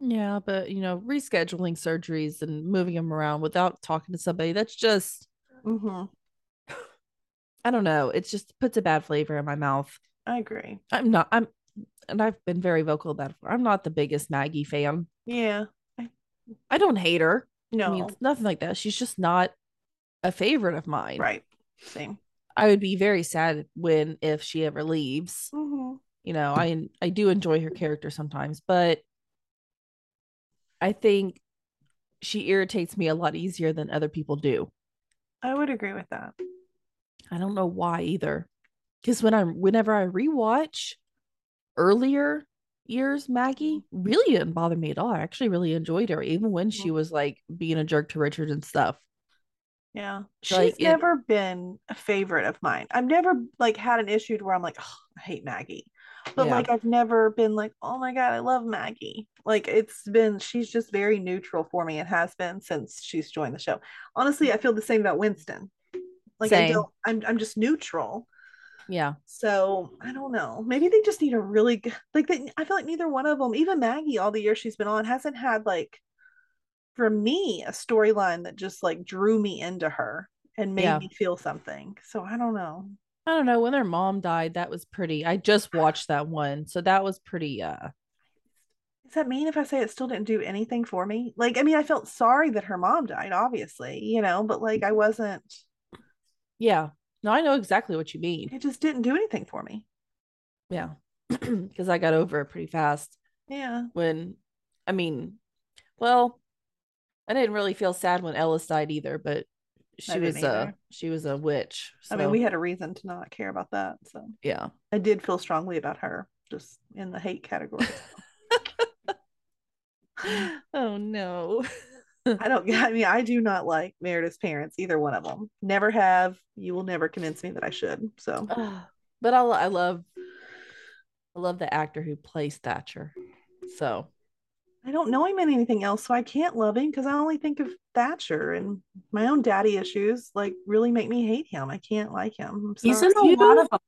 Yeah, but you know, rescheduling surgeries and moving them around without talking to somebody, that's just hmm I don't know. It just puts a bad flavor in my mouth. I agree. I'm not I'm and I've been very vocal about it. I'm not the biggest Maggie fan. Yeah. I don't hate her. No. I mean, it's nothing like that. She's just not a favorite of mine. right. Same. I would be very sad when if she ever leaves. hmm You know, I I do enjoy her character sometimes, but I think she irritates me a lot easier than other people do. I would agree with that. I don't know why either. Because when I whenever I rewatch earlier years, Maggie really didn't bother me at all. I actually really enjoyed her, even when she was like being a jerk to Richard and stuff. Yeah. Like, She's it- never been a favorite of mine. I've never like had an issue to where I'm like, oh, I hate Maggie. But Yeah. like I've never been like, oh my God, I love Maggie. Like it's been she's just very neutral for me and has been since she's joined the show. Honestly, I feel the same about Winston. Like I Same. don't I'm I'm just neutral. Yeah. So I don't know. Maybe they just need a really good like they, I feel like neither one of them, even Maggie, all the years she's been on, hasn't had like for me a storyline that just like drew me into her and made Yeah. me feel something. So I don't know. I don't know. When their mom died, that was pretty. I just watched that one. So that was pretty uh Does that mean if I say it still didn't do anything for me? Like, I mean, I felt sorry that her mom died, obviously, you know, but like I wasn't, yeah. No, I know exactly what you mean. it just didn't do anything for me. Yeah. Because I got over it pretty fast Yeah. when I mean, well, I didn't really feel sad when Ellis died either, but she was a she was a witch. I mean, we had a reason to not care about that. So yeah. I did feel strongly about her, just in the hate category. oh no. I don't, I mean, I do not like Meredith's parents, either one of them. Never have. You will never convince me that I should. So ah, but I, I love I love the actor who plays Thatcher. So I don't know him in anything else, so I can't love him because I only think of Thatcher and my own daddy issues like really make me hate him. I can't like him. He's in a You- lot of them,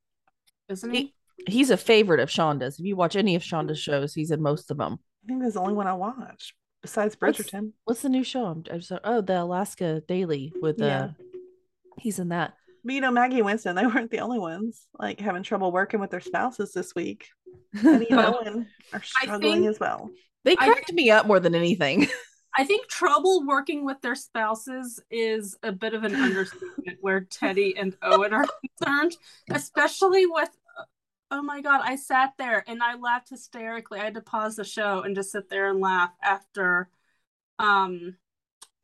isn't he? he, he's a favorite of Shonda's. If you watch any of Shonda's shows, he's in most of them. I think that's the only one I watch besides What's- Bridgerton. What's the new show? I'm, I'm so, oh, the Alaska Daily with uh Yeah. he's in that. But you know, Maggie and Winston, they weren't the only ones like having trouble working with their spouses this week. Teddy and Owen are struggling think- as well. They I- cracked me up more than anything. I think trouble working with their spouses is a bit of an understatement where Teddy and Owen are concerned, especially with. Oh my god! I sat there and I laughed hysterically. I had to pause the show and just sit there and laugh after, um,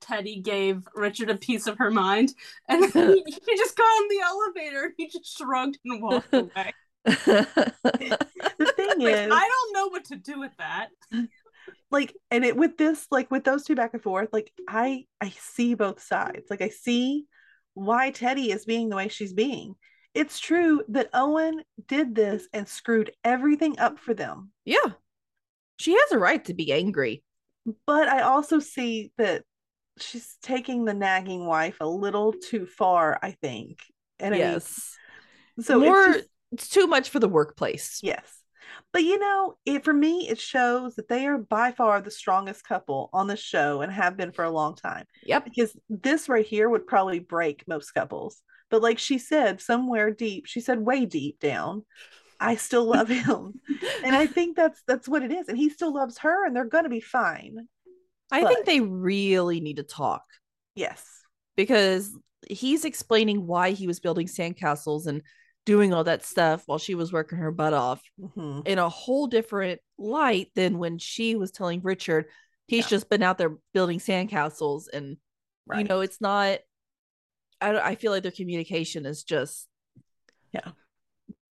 Teddy gave Richard a piece of her mind, and then he, he just got on the elevator and he just shrugged and walked away. The thing Like, is, I don't know what to do with that. Like and it with this like with those two back and forth like i i see both sides like i see why teddy is being the way she's being it's true that owen did this and screwed everything up for them yeah. She has a right to be angry. but i also see that she's taking the nagging wife a little too far i think and I mean, yes. so More it's just, it's too much for the workplace. yes but you know it for me it shows that they are by far the strongest couple on the show and have been for a long time Yep. because this right here would probably break most couples. But like she said, somewhere deep, she said way deep down, I still love him. and I think that's that's what it is. And he still loves her and they're gonna be fine. I But- think they really need to talk Yes. because he's explaining why he was building sandcastles and doing all that stuff while she was working her butt off Mhm. in a whole different light than when she was telling Richard he's Yeah. just been out there building sandcastles and you know it's not I don't, I feel like their communication is just Yeah.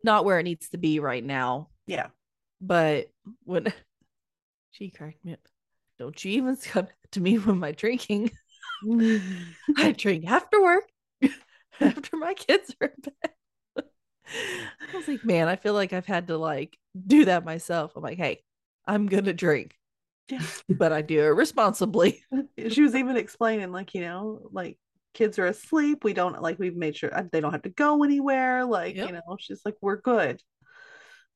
not where it needs to be right now Yeah. But when she cracked me up, don't you even come to me when my drinking. I drink after work, after my kids are in bed. I was like, man, I feel like I've had to like do that myself. I'm like, hey, I'm gonna drink. Yeah. But I do it responsibly. she was even explaining, like, you know, like kids are asleep. We don't like we've made sure uh, they don't have to go anywhere. Like, Yep. you know, she's like, we're good.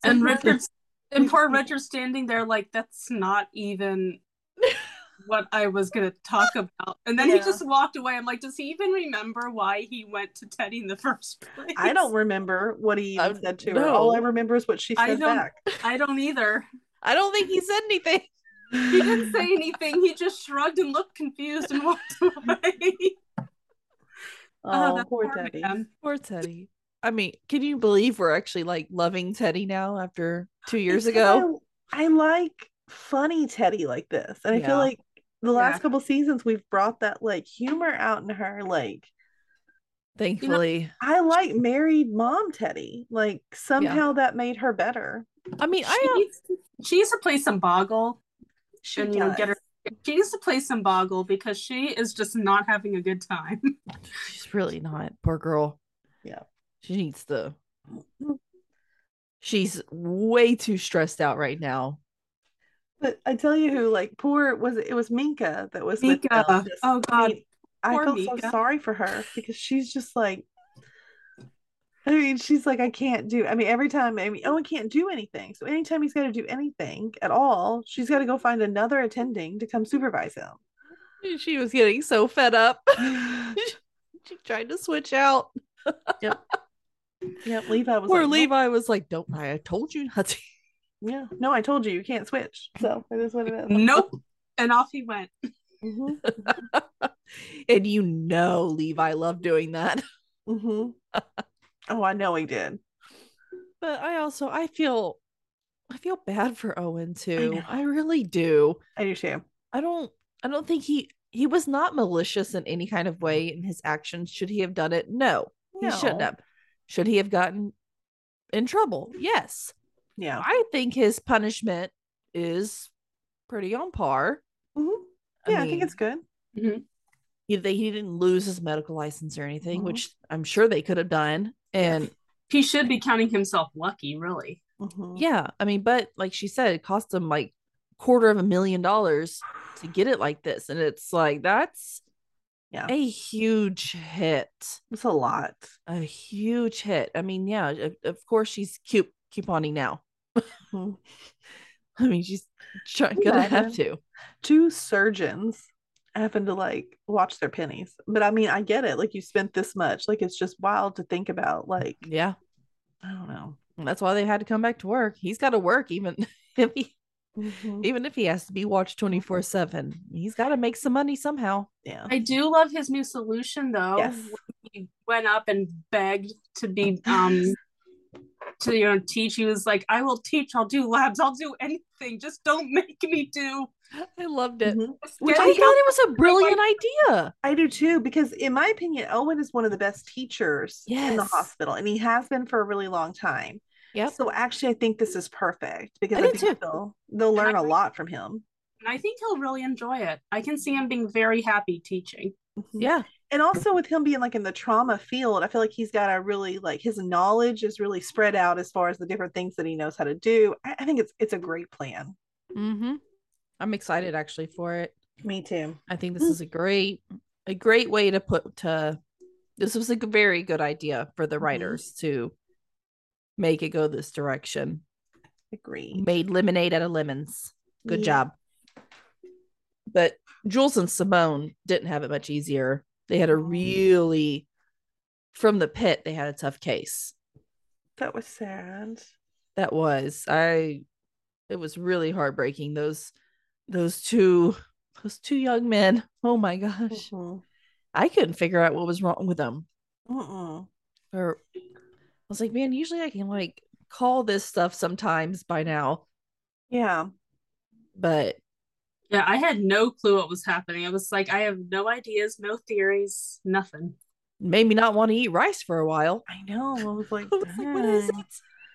And Sometimes- Richard's and poor Richard standing there like that's not even what I was gonna talk about. And then he just walked away. I'm like, does he even remember why he went to Teddy in the first place? I don't remember what he even I- said to her. All I remember is what she I said don't- back. I don't either. I don't think he said anything. He didn't say anything. He just shrugged and looked confused and walked away. Ah, oh, that poor Teddy. man. Poor Teddy. I mean, can you believe we're actually like loving Teddy now after two years It's ago? 'cause I, I like funny Teddy like this. And I feel like the last Yeah. couple seasons we've brought that like humor out in her. Like Thankfully. I like married mom Teddy. Like somehow that made her better. I mean, She I needs, she needs to play some Boggle She and you know get her. She needs to play some Boggle because she is just not having a good time. she's really not. Poor girl. Yeah. She needs to. She's way too stressed out right now. But I tell you who, like poor was it, was Minka that was with Mika. them. Just- Oh, I God. mean, I felt so sorry for her because she's just like I mean, she's like, I can't do. I mean, every time, I mean, oh, Owen can't do anything. So anytime he's got to do anything at all, she's got to go find another attending to come supervise him. She was getting so fed up. she tried to switch out. Yep, Levi was Poor like. Levi was like, "Don't I told you not to." Yeah, no, I told you you can't switch. So it is what it is. Nope. And off he went. Mhm, and you know Levi loved doing that. Mm-hmm. oh, I know he did. But I also I feel I feel bad for Owen too. know. I, really do. I do too. I don't I don't think he he was not malicious in any kind of way in his actions. Should he have done it? No. He shouldn't have. Should he have gotten in trouble? Yes. Yeah. I think his punishment is pretty on par. Mhm. Yeah, I, think it's good. he, they, he didn't lose his medical license or anything, Mhm. which I'm sure they could have done. And He should be counting himself lucky, really. Mhm. yeah, I mean, but like she said, it cost him like quarter of a million dollars to get it like this. And it's like that's Yeah. a huge hit. It's a lot. A huge hit. I mean, yeah, of, of course she's cute couponing now. I mean, she's try- gonna have to. Two surgeons happen to like watch their pennies. But I mean, I get it. Like you spent this much. Like it's just wild to think about. Like, Yeah. I don't know. And that's why they had to come back to work. He's got to work even if he Mhm. even if he has to be watched 24/7. He's got to make some money somehow. Yeah. I do love his new solution though. Yes. He went up and begged to be um to you know teach. He was like, I will teach, I'll do labs, I'll do anything. Just don't make me do I loved it. Mhm. Just Which I I me thought it was a brilliant idea. I do too, because in my opinion, Owen is one of the best teachers in the hospital, and he has been for a really long time. Yeah. So actually, I think this is perfect because I I, think too. they'll they'll learn a lot from him. and I think he'll really enjoy it. I can see him being very happy teaching. Mhm. Yeah. And also with him being like in the trauma field, I feel like he's got a really like his knowledge is really spread out as far as the different things that he knows how to do. I, I think it's it's a great plan. Mm-hmm. I'm excited actually for it. Me too. I think this is a great a great way to put to this was a very good idea for the Mhm. writers to make it go this direction. Agree. Made lemonade out of lemons. Good Yeah. job. But Jules and Simone didn't have it much easier. They had a really from the pit, they had a tough case. That was sad. That was I it was really heartbreaking. Those those two those two young men. Oh my gosh. Mhm. I couldn't figure out what was wrong with them. Mm-mm. Or I was like, man, usually I can like call this stuff sometimes by now, Yeah. but Yeah, I had no clue what was happening. I was like, I have no ideas, no theories, nothing. made me not want to eat rice for a while. I know. I was like, I was like, what is it?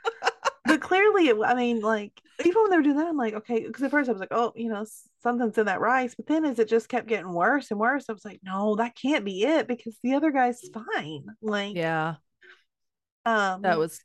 but clearly, it, I mean, like even when they were doing that, I'm like, okay, because at first I was like, oh, you know, something's in that rice. But then as it just kept getting worse and worse, I was like, no, that can't be it because the other guy's fine. Like, yeah, um, that was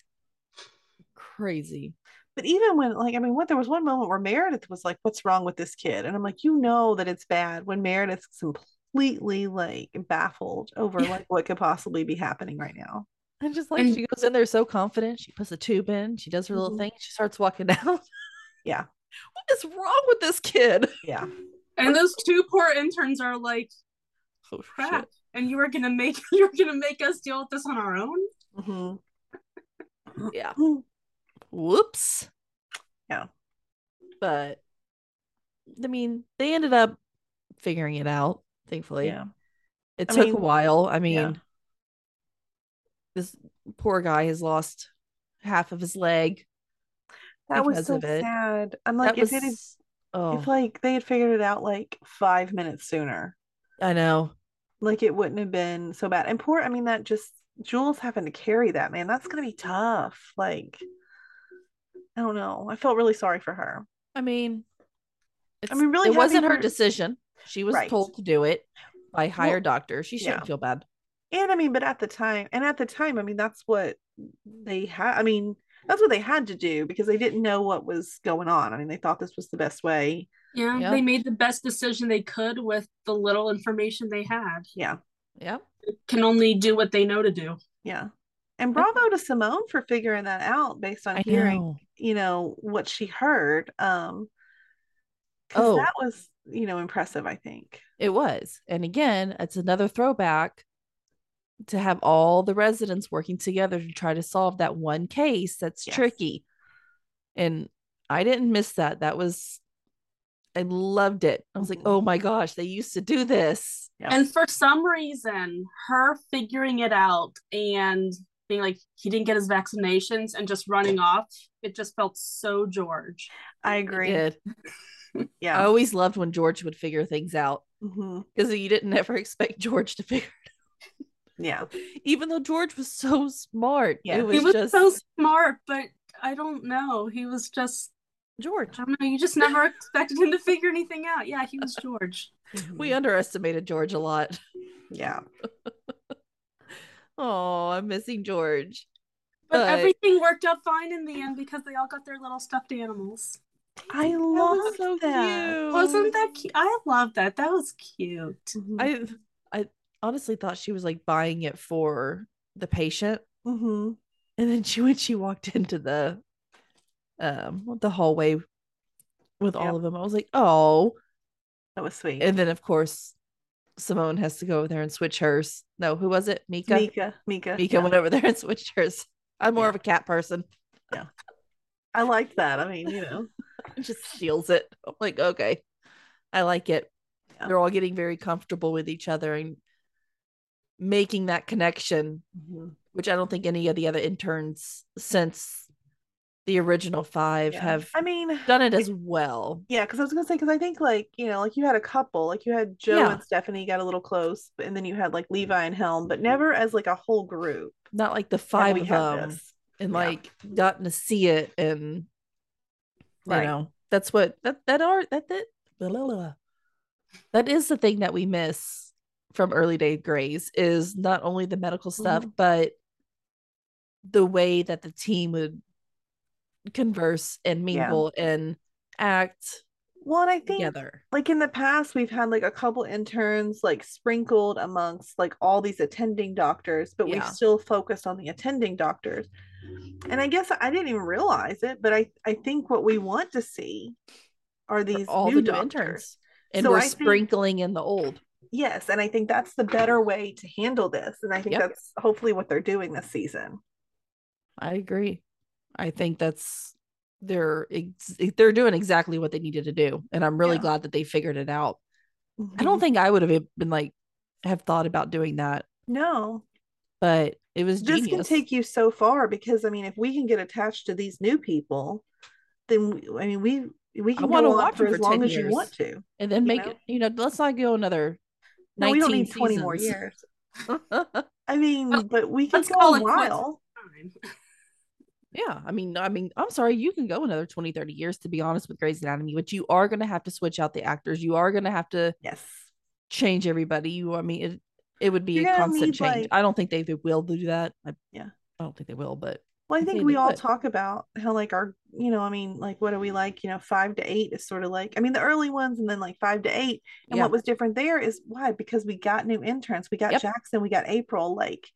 crazy. But even when, like, I mean, what there was one moment where Meredith was like, "What's wrong with this kid?" And I'm like, you know that it's bad when Meredith's completely like baffled over like what could possibly be happening right now. And just like and, she goes in there so confident, she puts a tube in, she does her little mm-hmm. thing, she starts walking down. Yeah. what is wrong with this kid? Yeah. And those two poor interns are like, oh, crap. Shit. And you are gonna make you're gonna make us deal with this on our own. Mm-hmm. yeah. Whoops. Yeah. But I mean, they ended up figuring it out, thankfully. Yeah. It I took mean, a while. I mean, yeah. this poor guy has lost half of his leg. That was so sad. I'm like, that if was, it is, oh. if like they had figured it out like five minutes sooner, I know. Like it wouldn't have been so bad. And poor, I mean, that just Jules having to carry that man. That's gonna be tough. Like, I don't know. I felt really sorry for her. I mean, I mean, really, it wasn't for... her decision. She was right. told to do it by higher well, doctor. She shouldn't yeah. feel bad. And I mean, but at the time, and at the time, I mean, that's what they had. I mean, that's what they had to do because they didn't know what was going on. I mean, they thought this was the best way. Yeah, yep. they made the best decision they could with the little information they had. Yeah. Yeah. Can only do what they know to do. Yeah. And bravo to Simone for figuring that out based on I hearing, know. You know, what she heard. Um oh, that was, you know, impressive, I think. It was. And again, it's another throwback to have all the residents working together to try to solve that one case that's yes. tricky. And I didn't miss that. That was I loved it. I was like, oh my gosh, they used to do this. And for some reason, her figuring it out and being like, he didn't get his vaccinations and just running off, it just felt so George. I agree. yeah. I always loved when George would figure things out because mm-hmm. you didn't ever expect George to figure it out. Yeah. Even though George was so smart. Yeah. Was he was just... so smart, but I don't know. He was just George. I don't know. You just never expected him to figure anything out. Yeah, he was George. we underestimated George a lot. Yeah. oh, I'm missing George. But, but, everything worked out fine in the end because they all got their little stuffed animals. I love that. So that. Wasn't that cute? I love that. That was cute. Mm-hmm. I I honestly thought she was like buying it for the patient. Mm-hmm. And then she when she walked into the um the hallway with all of them. I was like, oh, that was sweet. And then of course Simone has to go over there and switch hers. No, who was it? Mika. Mika. Mika. Mika yeah. went over there and switched hers. I'm more yeah. of a cat person. Yeah. I like that. I mean, you know, just steals it. I'm like, okay, I like it. Yeah. They're all getting very comfortable with each other and making that connection, mm-hmm. which I don't think any of the other interns since the original five yeah. have i mean done it as well yeah because i was gonna say because i think like you know like you had a couple like you had joe yeah. and stephanie got a little close and then you had like levi and helm but never as like a whole group not like the five of them this. and yeah. like gotten to see it and you right. know that's what that that are that that blah, blah, blah. that is the thing that we miss from early day Grey's is not only the medical stuff mm-hmm. but the way that the team would converse and mingle yeah. and act well and i think together. like in the past we've had like a couple interns like sprinkled amongst like all these attending doctors but yeah. we still focused on the attending doctors and i guess i didn't even realize it but i i think what we want to see are these all new the doctors. interns and so we're I sprinkling think, in the old yes and i think that's the better way to handle this and i think yep. that's hopefully what they're doing this season i agree I think that's they're ex- they're doing exactly what they needed to do, and I'm really yeah. glad that they figured it out. Mm-hmm. I don't mm-hmm. think I would have been like have thought about doing that. No, but it was this genius. can take you so far because I mean, if we can get attached to these new people, then I mean, we we can want to watch for as long as you want to, and then make know? it. You know, let's not go another. No, we don't need seasons. twenty more years. I mean, but we can go a while. Yeah. I mean, I mean, I'm sorry, you can go another 20, 30 years to be honest with Grey's Anatomy, but you are gonna have to switch out the actors. You are gonna have to Yes. change everybody. You I mean it it would be You're a constant need, change. like- I don't think they, they will do that. I, Yeah. I don't think they will, but Well, I think we all talk about how like our, you know, I mean, like what do we like? You know, five to eight is sort of like, I mean, the early ones and then like five to eight. And Yeah. what was different there is why? Because we got new interns. We got Yep. Jackson, we got April, like,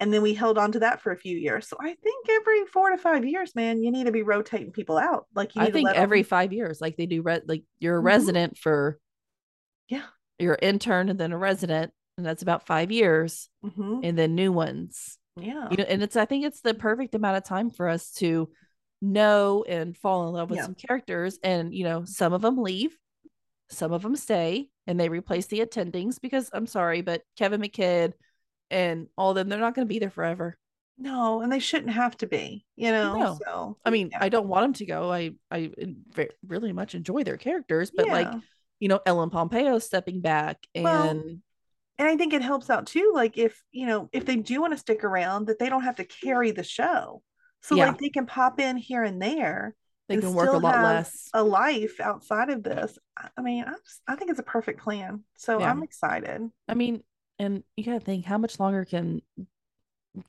and then we held on to that for a few years. So I think every four to five years, man, you need to be rotating people out. Like you need I think every every 'em- five years, like they do re- like you're a Mhm. resident for Yeah. you're an intern and then a resident, and that's about five years, Mhm. and then new ones. Yeah. you know and it's i think it's the perfect amount of time for us to know and fall in love with Yeah. some characters and you know some of them leave some of them stay and they replace the attendings because i'm sorry but kevin mckidd and all of them they're not going to be there forever No, and they shouldn't have to be, you know. No. So i mean yeah. i don't want them to go i i really much enjoy their characters but like you know ellen pompeo stepping back and Well, and I think it helps out too, like if you know, if they do want to stick around, that they don't have to carry the show. So Yeah. like they can pop in here and there they can work a lot less a life outside of this. I- mean, I, just, I think it's a perfect plan. So Yeah. I'm excited. i mean and you gotta think how much longer can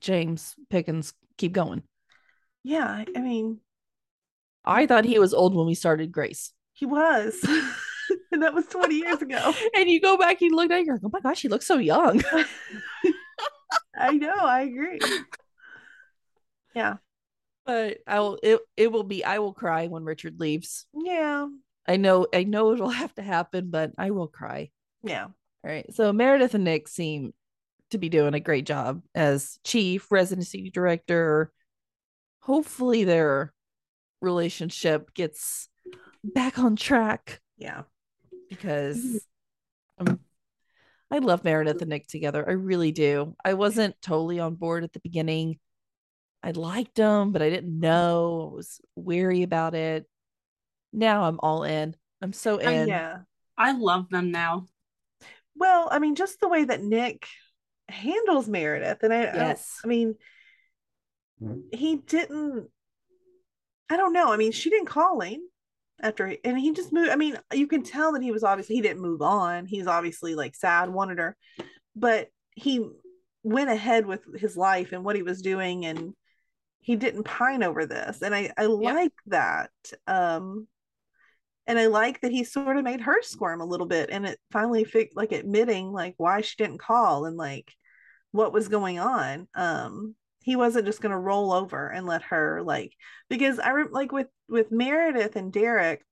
james pickens keep going Yeah, I- I mean, I thought he was old when we started Grey's. he was, and that was 20 years ago. And you go back, you look at it, you're like, oh my gosh, he looks so young. I know, I agree. Yeah, But I will it it will be I will cry when Richard leaves. yeah, I know I know it'll have to happen, but I will cry. yeah. All right. So Meredith and Nick seem to be doing a great job as chief residency director. Hopefully their relationship gets back on track Yeah. because um, I love Meredith and Nick together. I really do. I wasn't totally on board at the beginning. I liked them, but I didn't know. I was weary about it. Now I'm all in. I'm so I- in. Yeah. I love them now. Well, I mean, just the way that Nick handles Meredith, and I, I Yes. I mean, he didn't. I don't know. I mean, she didn't call him after, and he just moved. I mean, you can tell that he was obviously he didn't move on. He's obviously like sad, wanted her, but he went ahead with his life and what he was doing, and he didn't pine over this. And I I like that. Um, and I like that he sort of made her squirm a little bit, and it finally fi- like admitting like why she didn't call and like what was going on. Um, he wasn't just going to roll over and let her like because I re- like with with Meredith and Derek.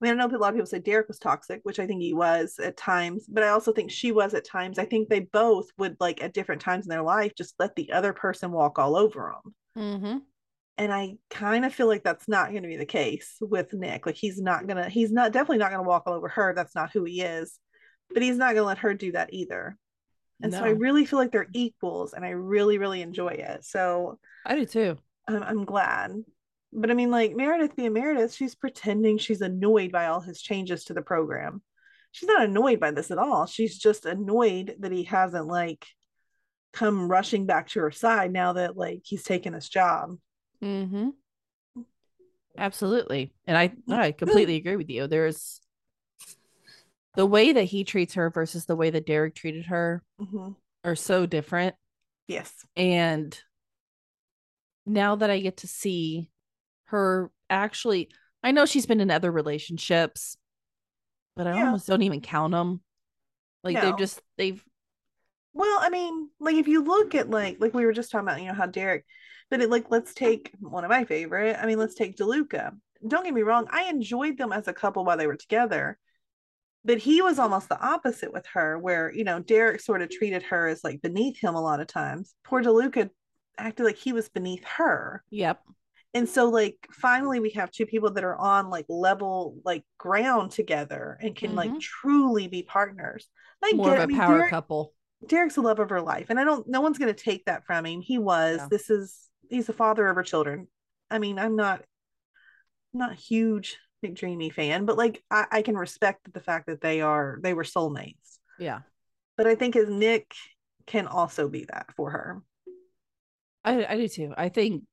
I mean, I know a lot of people say Derek was toxic, which I think he was at times, but I also think she was at times. I think they both would like at different times in their life just let the other person walk all over them. Mm-hmm. And I kind of feel like that's not going to be the case with Nick. Like he's not gonna, he's not definitely not gonna walk all over her. That's not who he is. But he's not gonna let her do that either. And so I really feel like they're equals, and I really, really enjoy it. So I do too. I'm, I'm glad. But I mean, like Meredith being Meredith, she's pretending she's annoyed by all his changes to the program. She's not annoyed by this at all. She's just annoyed that he hasn't like come rushing back to her side now that like he's taken his job. Mm-hmm. Absolutely. And I I completely agree with you. There's the way that he treats her versus the way that Derek treated her Mhm. are so different. Yes. And now that I get to see her actually, I know she's been in other relationships, but I Yeah. almost don't even count them. Like No. they've just they've Well, I mean, like if you look at like like we were just talking about, you know, how Derek, but it like let's take one of my favorite. I mean, let's take DeLuca. Don't get me wrong, I enjoyed them as a couple while they were together. But he was almost the opposite with her, where you know, Derek sort of treated her as like beneath him a lot of times. Poor DeLuca acted like he was beneath her. yep. And so like finally we have two people that are on like level like ground together and can like Mhm. truly be partners. I More get of a power Derek- couple. Derek's the love of her life, and I don't. No one's going to take that from him. He was. Yeah. This is. He's the father of her children. I mean, I'm not. Not a huge McDreamy fan, but like I, I can respect the fact that they are. They were soulmates. Yeah. But I think as Nick can also be that for her. I I do too. I think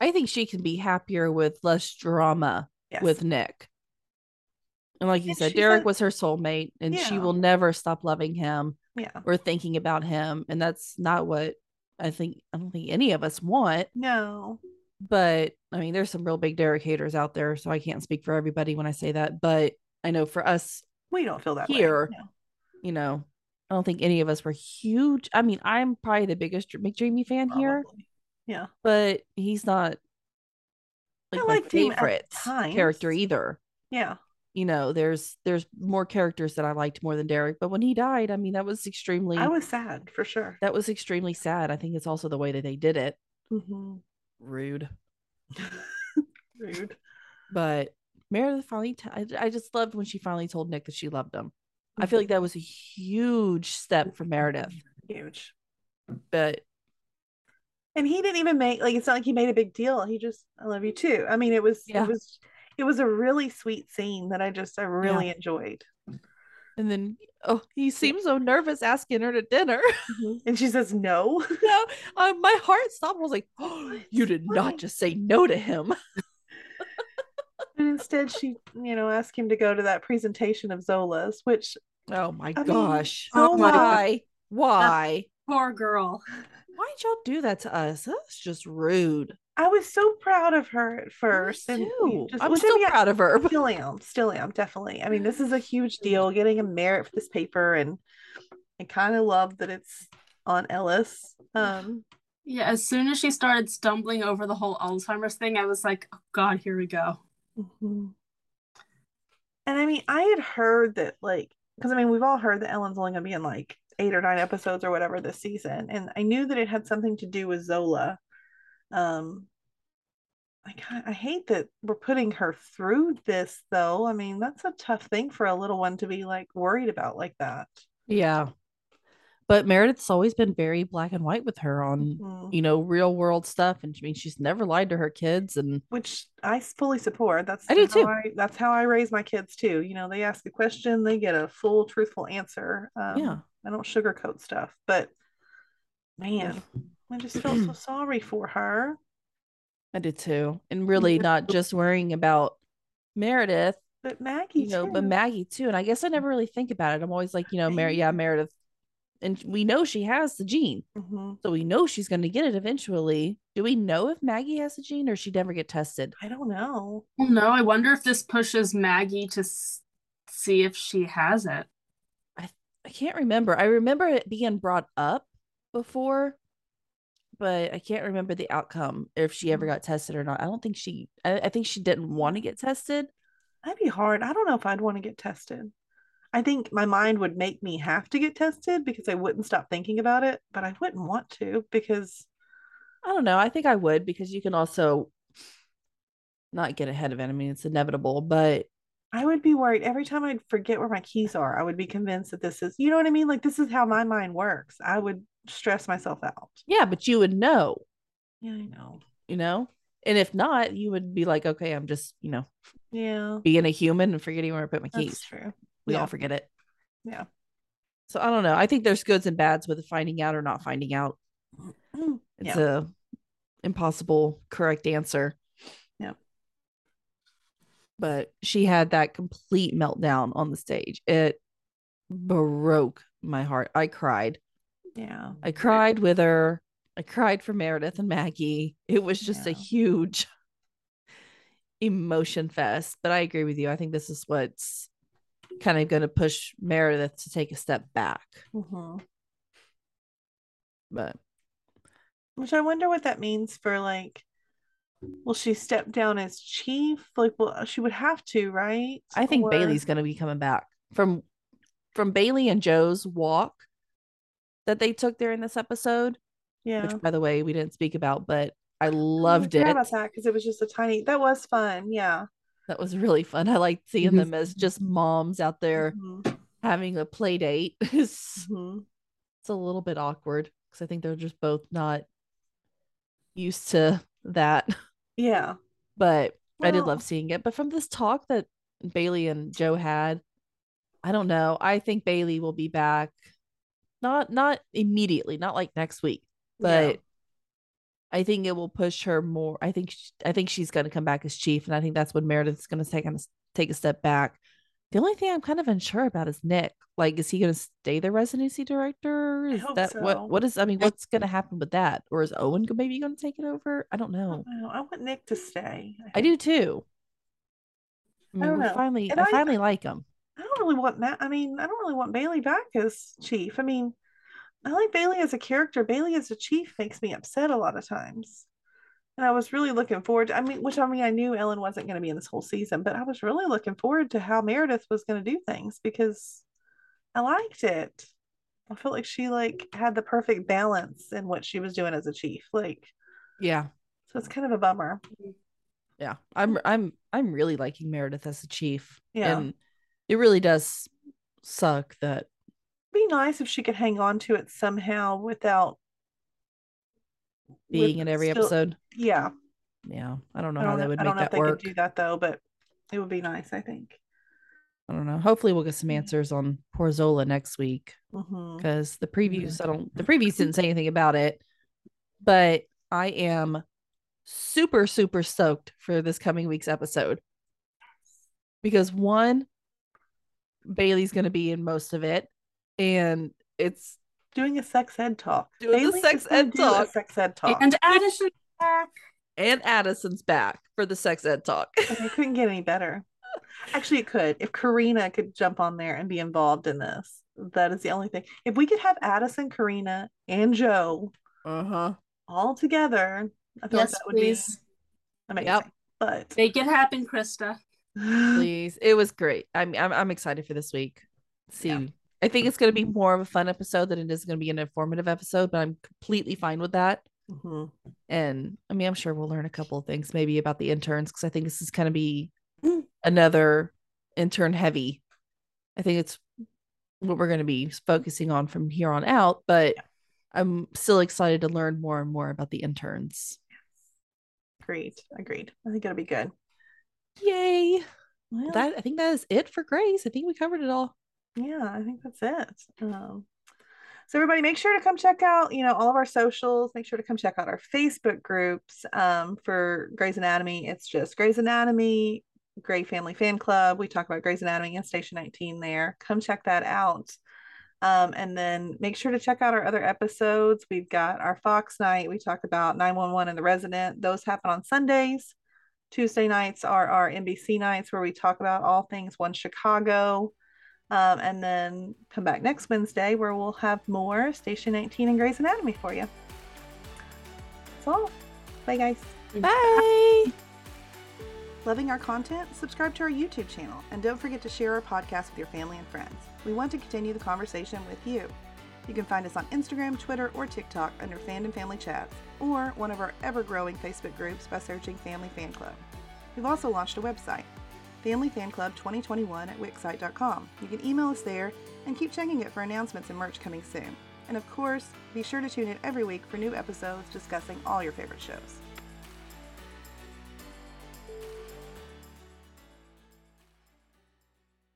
I think she can be happier with less drama Yes. with Nick. And like you And said, Derek said- was her soulmate and she will never stop loving him yeah. or thinking about him. And that's not what I think I don't think any of us want. No. But I mean, there's some real big Derek haters out there, so I can't speak for everybody when I say that. But I know for us, We don't feel that Here. way. No. you know, I don't think any of us were huge. I mean, I'm probably the biggest McDreamy fan here, Yeah. but he's not like I my liked him at favorite character either. Yeah. You know, there's there's more characters that I liked more than Derek, but when he died, I mean, that was extremely I was sad for sure. that was extremely sad. I think it's also the way that they did it. hmm Rude, Rude. but Meredith finally. T- I, I just loved when she finally told Nick that she loved him. I feel like that was a huge step for Meredith, Huge. but And he didn't even make like it's not like he made a big deal. He just I love you too. I mean, it was Yeah. it was it was a really sweet scene that I just I really enjoyed. and then oh, he seemed so nervous asking her to dinner. And she says no. no, uh, my heart stopped. I was like, oh, you did not just say no to him. and instead she, you know, asked him to go to that presentation of Zola's, which Oh my I mean, gosh. Oh my Why? Why? Poor girl. Why'd y'all do that to us? That's just rude. I was so proud of her at first. And just- I'm still mean, I proud of her. Still am, still am, definitely. I mean, this is a huge deal getting a merit for this paper, and I kind of love that it's on Ellis. Um, Yeah, as soon as she started stumbling over the whole Alzheimer's thing, I was like, oh God, here we go. Mhm. And I mean, I had heard that, like, because I mean, we've all heard that Ellen's only going to be in like eight or nine episodes or whatever this season, and I knew that it had something to do with Zola. Um, I kind I hate that we're putting her through this, though. I mean, that's a tough thing for a little one to be like worried about like that. Yeah. But Meredith's always been very black and white with her on, Mhm. you know, real world stuff. And I mean, she's never lied to her kids. And Which I fully support. That's I do how too. I, that's how I raise my kids too. You know, they ask a question, they get a full, truthful answer. Um, Yeah. I don't sugarcoat stuff, but man, I just felt so sorry for her. I did too. And really not just worrying about Meredith, But Maggie, you know, but. Maggie too. And I guess I never really think about it. I'm always like, you know, Mer- yeah, Meredith. And we know she has the gene. Mhm. So we know she's going to get it eventually. Do we know if Maggie has the gene or she never get tested? I don't know. Well, no, I wonder if this pushes Maggie to s- see if she has it. I, I can't remember. I remember it being brought up before, but I can't remember the outcome if she ever Mhm. got tested or not. I don't think she, I, I think she didn't want to get tested. That'd be hard. I don't know if I'd want to get tested. I think my mind would make me have to get tested because I wouldn't stop thinking about it, but I wouldn't want to because I don't know. I think I would because you can also not get ahead of it. I mean, it's inevitable, but I would be worried every time I'd forget where my keys are. I would be convinced that this is, you know what I mean? Like this is how my mind works. I would stress myself out. yeah, but you would know, Yeah, I know. you know? And if not, you would be like, okay, I'm just, you know, Yeah, being a human and forgetting where I put my that's keys. true. We yeah. all forget it. Yeah. So I don't know. I think there's goods and bads with finding out or not finding out. It's Yeah. a impossible correct answer. Yeah. But she had that complete meltdown on the stage. It broke my heart. I cried. Yeah. I cried with her. I cried for Meredith and Maggie. It was just a huge emotion fest. But I agree with you. I think this is what's kind of going to push Meredith to take a step back. Mhm. But Which I wonder what that means for like, will she step down as chief? Like, well, she would have to, right? I think Or- Bailey's going to be coming back from from Bailey and Jo's walk that they took during this episode, Yeah. which by the way we didn't speak about, but I Oh, I loved it. about that because it was just a tiny. That was fun. Yeah. That was really fun. I liked seeing them as just moms out there Mhm. having a play date. it's, Mhm. it's a little bit awkward because I think they're just both not used to that. Yeah. But I did love seeing it. But from this talk that Bailey and Jo had, I don't know. I think Bailey will be back. Not not immediately, not like next week, Yeah. but I think it will push her more. I think sh- I think she's going to come back as chief, and I think that's when Meredith's going to take kind of take a step back. The only thing I'm kind of unsure about is Nick. Like, is he going to stay the residency director? Is hope that so. what? What is? I mean, what's going to happen with that? Or is Owen maybe going to take it over? I don't I know. don't know. I want Nick to stay. I do too. I, mean, know. finally, And I I- finally like him. I don't really want Matt. I mean, I don't really want Bailey back as chief. I mean, I like Bailey as a character. Bailey as a chief makes me upset a lot of times. And I was really looking forward to, I mean, which I mean, I knew Ellen wasn't going to be in this whole season, but I was really looking forward to how Meredith was going to do things because I liked it. I felt like she like had the perfect balance in what she was doing as a chief. Like, Yeah, so it's kind of a bummer. yeah. I'm, I'm, I'm really liking Meredith as the chief. Yeah. and it really does suck that be nice if she could hang on to it somehow without being with in every still- episode. Yeah. Yeah, I don't know I how don't they know, would I make don't know if that they work. could do that though, but it would be nice, I think. I don't know. Hopefully, we'll get some mm-hmm. answers on Poor Zola next week mm-hmm. because the previews, mm-hmm. I don't, the previews didn't say anything about it, but I am super, super stoked for this coming week's episode because one, Bailey's going to be in most of it, and it's Doing a sex ed talk. Doing the Bailey sex ed do a talk. sex ed talk. And Addison back. and Addison's back for the sex ed talk. And it couldn't get any better. Actually, it could. If Carina could jump on there and be involved in this, that is the only thing. If we could have Addison, Carina, and Jo Uh huh. all together, I feel Yes, like that would please. be amazing. Yep. But Make it happen, Krista. Please, it was great. I'm, I'm, I'm excited for this week. See, Yeah. I think it's going to be more of a fun episode than it is going to be an informative episode, but I'm completely fine with that. Mhm. And I mean, I'm sure we'll learn a couple of things maybe about the interns because I think this is going to be Mm. another intern heavy. I think it's what we're going to be focusing on from here on out, but I'm still excited to learn more and more about the interns. Yes. agreed. Agreed. I think it'll be good. Yay! Well, That I think that is it for Grey's. I think we covered it all. yeah, I think that's it. Um, so everybody, make sure to come check out, you know, all of our socials. Make sure to come check out our Facebook groups um, for Grey's Anatomy. It's just Grey's Anatomy, Grey Family Fan Club. We talk about Grey's Anatomy and Station 19 there. Come check that out. Um, and then make sure to check out our other episodes. We've got our Fox night. We talk about 911 and the resident. Those happen on Sundays. Tuesday nights are our NBC nights where we talk about all things One Chicago. Um, and then come back next Wednesday where we'll have more Station 19 and Grey's Anatomy for you. That's all. Bye, guys. Bye. Loving our content? Subscribe to our YouTube channel and don't forget to share our podcast with your family and friends. We want to continue the conversation with you. You can find us on Instagram, Twitter, or TikTok under Fandom Family Chats or one of our ever growing Facebook groups by searching Family Fan Club. We've also launched a website, Family Fan Club 2021 at Wixsite.com. You can email us there and keep checking it for announcements and merch coming soon. And of course, be sure to tune in every week for new episodes discussing all your favorite shows.